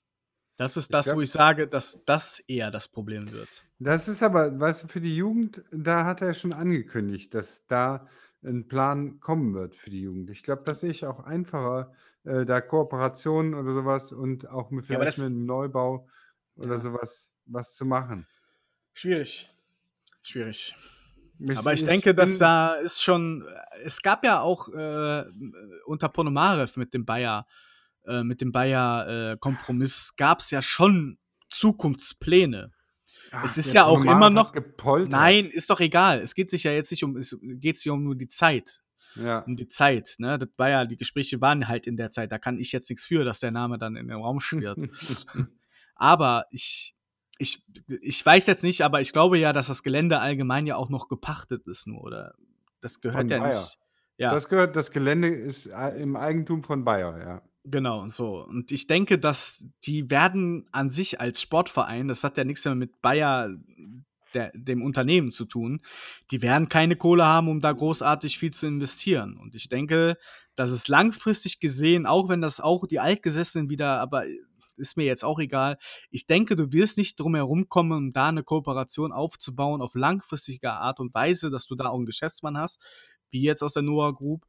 Das ist das, glaub, wo ich sage, dass das eher das Problem wird. Das ist aber, weißt du, für die Jugend, da hat er schon angekündigt, dass da ein Plan kommen wird für die Jugend. Ich glaube, das sehe ich auch einfacher, äh, da Kooperationen oder sowas und auch mit Ja, vielleicht das, mit einem Neubau oder ja, sowas was zu machen. schwierig. Schwierig. Ich, Aber ich ich denke, dass da ist schon, es gab ja auch äh, unter Ponomarev mit dem Bayer, äh, mit dem Bayer-Kompromiss gab es ja schon Zukunftspläne. ach, Es ist ja auch immer Ponomarev noch, nein, gepoltert. ist doch egal. Es geht sich ja jetzt nicht um, es geht sich um nur die Zeit. Ja, Um die Zeit, ne? Das war ja, die Gespräche waren halt in der Zeit. Da kann ich jetzt nichts für, dass der Name dann in den Raum schwirrt. Aber ich, ich, ich weiß jetzt nicht, aber ich glaube ja, dass das Gelände allgemein ja auch noch gepachtet ist nur, oder? Das gehört von ja Bayer. nicht. Ja, Das gehört, das Gelände ist äh, im Eigentum von Bayer, ja. genau, so. Und ich denke, dass die werden an sich als Sportverein, das hat ja nichts mehr mit Bayer, der, dem Unternehmen zu tun, die werden keine Kohle haben, um da großartig viel zu investieren. Und ich denke, dass es langfristig gesehen, auch wenn das auch die Altgesessenen wieder, aber ist mir jetzt auch egal. Ich denke, du wirst nicht drum herum kommen, um da eine Kooperation aufzubauen auf langfristige Art und Weise, dass du da auch einen Geschäftsmann hast, wie jetzt aus der Noah Group,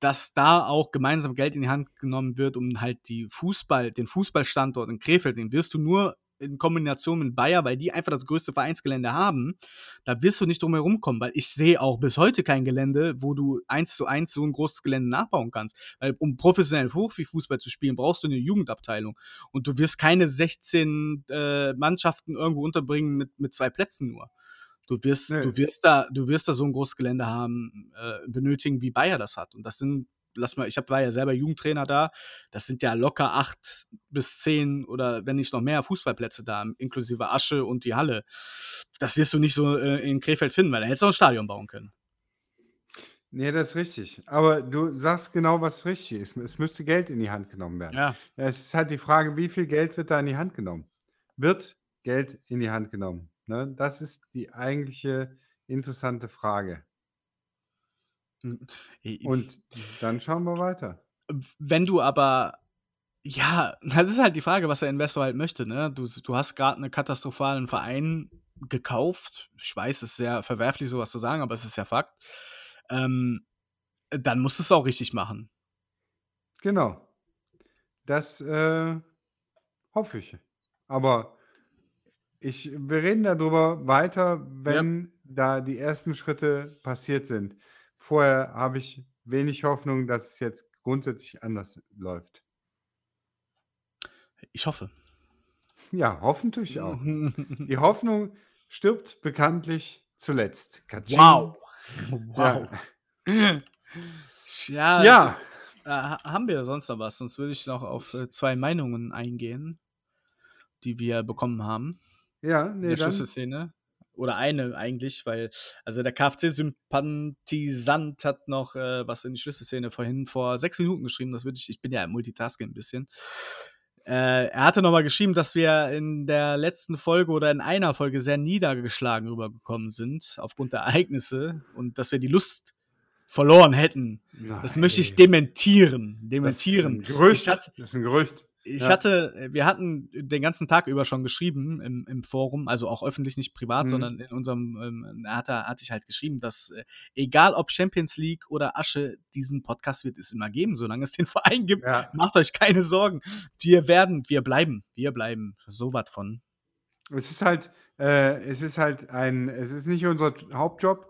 dass da auch gemeinsam Geld in die Hand genommen wird, um halt die Fußball, den Fußballstandort in Krefeld, den wirst du nur in Kombination mit Bayer, weil die einfach das größte Vereinsgelände haben, da wirst du nicht drum herum kommen, weil ich sehe auch bis heute kein Gelände, wo du eins zu eins so ein großes Gelände nachbauen kannst. Weil um professionell Profifußball zu spielen, brauchst du eine Jugendabteilung. Und du wirst keine 16 äh, Mannschaften irgendwo unterbringen mit, mit zwei Plätzen nur. Du wirst, Nee. du wirst da, du wirst da so ein großes Gelände haben, äh, benötigen, wie Bayer das hat. Und das sind, lass mal, ich hab, war ja selber Jugendtrainer da, das sind ja locker acht bis zehn oder wenn nicht noch mehr Fußballplätze da, inklusive Asche und die Halle. Das wirst du nicht so äh, in Krefeld finden, weil da hättest du auch ein Stadion bauen können. Nee, das ist richtig. Aber du sagst genau, was richtig ist. Es müsste Geld in die Hand genommen werden. Ja. Es ist halt die Frage, wie viel Geld wird da in die Hand genommen? Wird Geld in die Hand genommen? Ne? Das ist die eigentliche interessante Frage. Und dann schauen wir weiter. wenn du aber, ja, das ist halt die Frage, was der Investor halt möchte, ne? Du, du hast gerade einen katastrophalen Verein gekauft. Ich weiß, es ist sehr verwerflich, sowas zu sagen, aber es ist ja Fakt. Ähm, dann musst du es auch richtig machen. Genau. Das äh, hoffe ich. Aber ich, wir reden darüber weiter, wenn da die ersten Schritte passiert sind. Vorher habe ich wenig Hoffnung, dass es jetzt grundsätzlich anders läuft. Ich hoffe. Ja, hoffen tue ich auch. Die Hoffnung stirbt bekanntlich zuletzt. Katsching. wow. Ja. Wow. Ja, Ja. es Ist, äh, ha- haben wir sonst noch was? Sonst würde ich noch auf äh, zwei Meinungen eingehen, die wir bekommen haben. Ja, in nee, der dann. Schlüsselszene. Oder eine eigentlich, weil, also der KFC-Sympathisant hat noch äh, was in die Schlüsselszene vorhin vor sechs Minuten geschrieben. Das würde ich, ich bin ja im Multitasking ein bisschen. Äh, er hatte nochmal geschrieben, dass wir in der letzten Folge oder in einer Folge sehr niedergeschlagen rübergekommen sind aufgrund der Ereignisse und dass wir die Lust verloren hätten. Das möchte ich Nein. dementieren. Das Dementieren. ist ein Gerücht. Ich hatte, Das ist ein Gerücht. Ich Ja. hatte, wir hatten den ganzen Tag über schon geschrieben im, im Forum, also auch öffentlich, nicht privat, Mhm. sondern in unserem, ähm, hatte, hatte ich halt geschrieben, dass äh, egal ob Champions League oder Asche, diesen Podcast wird es immer geben, solange es den Verein gibt. Ja. Macht euch keine Sorgen. Wir werden, wir bleiben, wir bleiben. So was von. Es ist halt, äh, es ist halt ein, es ist nicht unser Hauptjob.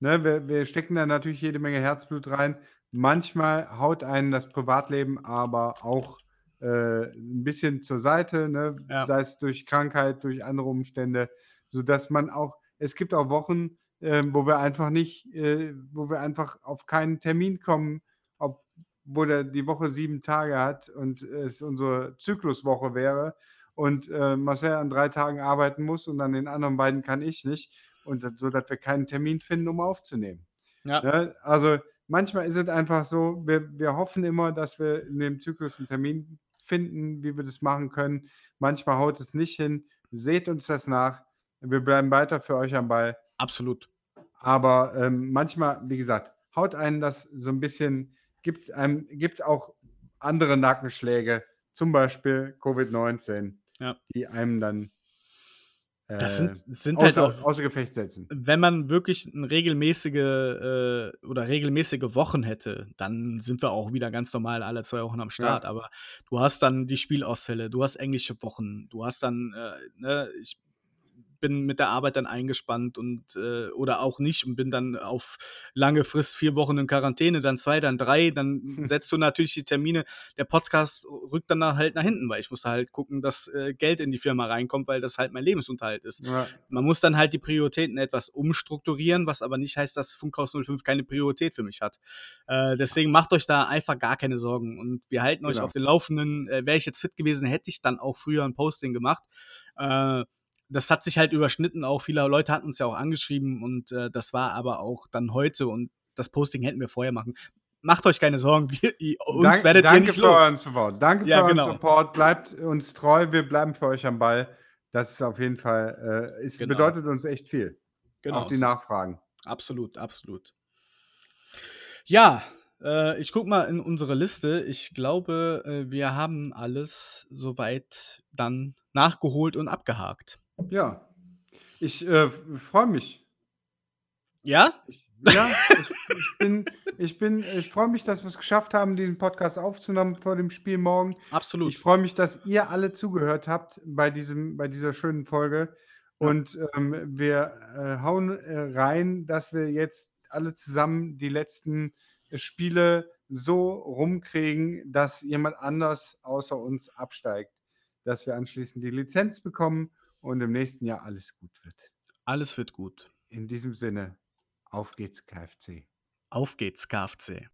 Ne? Wir, wir stecken da natürlich jede Menge Herzblut rein. Manchmal haut einen das Privatleben aber auch äh, ein bisschen zur Seite, ne? Ja. sei es durch Krankheit, durch andere Umstände, sodass man auch, es gibt auch Wochen, äh, wo wir einfach nicht, äh, wo wir einfach auf keinen Termin kommen, obwohl der die Woche sieben Tage hat und es unsere Zykluswoche wäre und äh, Marcel an drei Tagen arbeiten muss und an den anderen beiden kann ich nicht. Und so, dass wir keinen Termin finden, um aufzunehmen. Ja. Ne? Also manchmal ist es einfach so, wir, wir hoffen immer, dass wir in dem Zyklus einen Termin finden, wie wir das machen können. Manchmal haut es nicht hin. Seht uns das nach. Wir bleiben weiter für euch am Ball. Absolut. Aber ähm, manchmal, wie gesagt, haut einen das so ein bisschen, gibt es auch andere Nackenschläge, zum Beispiel Covid-19, Ja. die einem dann Das äh, sind, sind halt außer, auch, außer Gefecht setzen. wenn man wirklich ein regelmäßige äh, oder regelmäßige Wochen hätte, dann sind wir auch wieder ganz normal alle zwei Wochen am Start. Aber du hast dann die Spielausfälle, du hast englische Wochen, du hast dann, äh, ne, ich bin mit der Arbeit dann eingespannt und äh, oder auch nicht und bin dann auf lange Frist vier Wochen in Quarantäne, dann zwei, dann drei, dann setzt du natürlich die Termine. Der Podcast rückt dann halt nach hinten, weil ich muss halt gucken, dass äh, Geld in die Firma reinkommt, weil das halt mein Lebensunterhalt ist. Ja. Man muss dann halt die Prioritäten etwas umstrukturieren, was aber nicht heißt, dass Funkhaus 05 keine Priorität für mich hat. Äh, deswegen macht euch da einfach gar keine Sorgen und wir halten euch Genau. auf den Laufenden. Äh, Wäre ich jetzt fit gewesen, hätte ich dann auch früher ein Posting gemacht. Äh, das hat sich halt überschnitten, auch viele Leute hatten uns ja auch angeschrieben und äh, das war aber auch dann heute und das Posting hätten wir vorher machen. Macht euch keine Sorgen, wir, ihr- uns Dank, werdet ihr danke nicht für los. euren Support. Danke Ja, für euren genau. Support. Bleibt uns treu. Wir bleiben für euch am Ball. Das ist auf jeden Fall, äh, es Genau. bedeutet uns echt viel. Genau, Auch die Nachfragen. Absolut, absolut. Ja, äh, ich guck mal in unsere Liste. Ich glaube, äh, wir haben alles soweit dann nachgeholt und abgehakt. Ja. Ich äh, freue mich. Ja? Ich, ja, ich, ich bin, ich bin, ich freue mich, dass wir es geschafft haben, diesen Podcast aufzunehmen vor dem Spiel morgen. Absolut. Ich freue mich, dass ihr alle zugehört habt bei, diesem, bei dieser schönen Folge. Ja. Und ähm, wir äh, hauen äh, rein, dass wir jetzt alle zusammen die letzten äh, Spiele so rumkriegen, dass jemand anders außer uns absteigt. Dass wir anschließend die Lizenz bekommen und im nächsten Jahr alles gut wird. Alles wird gut. In diesem Sinne, auf geht's, KFC. Auf geht's, KFC.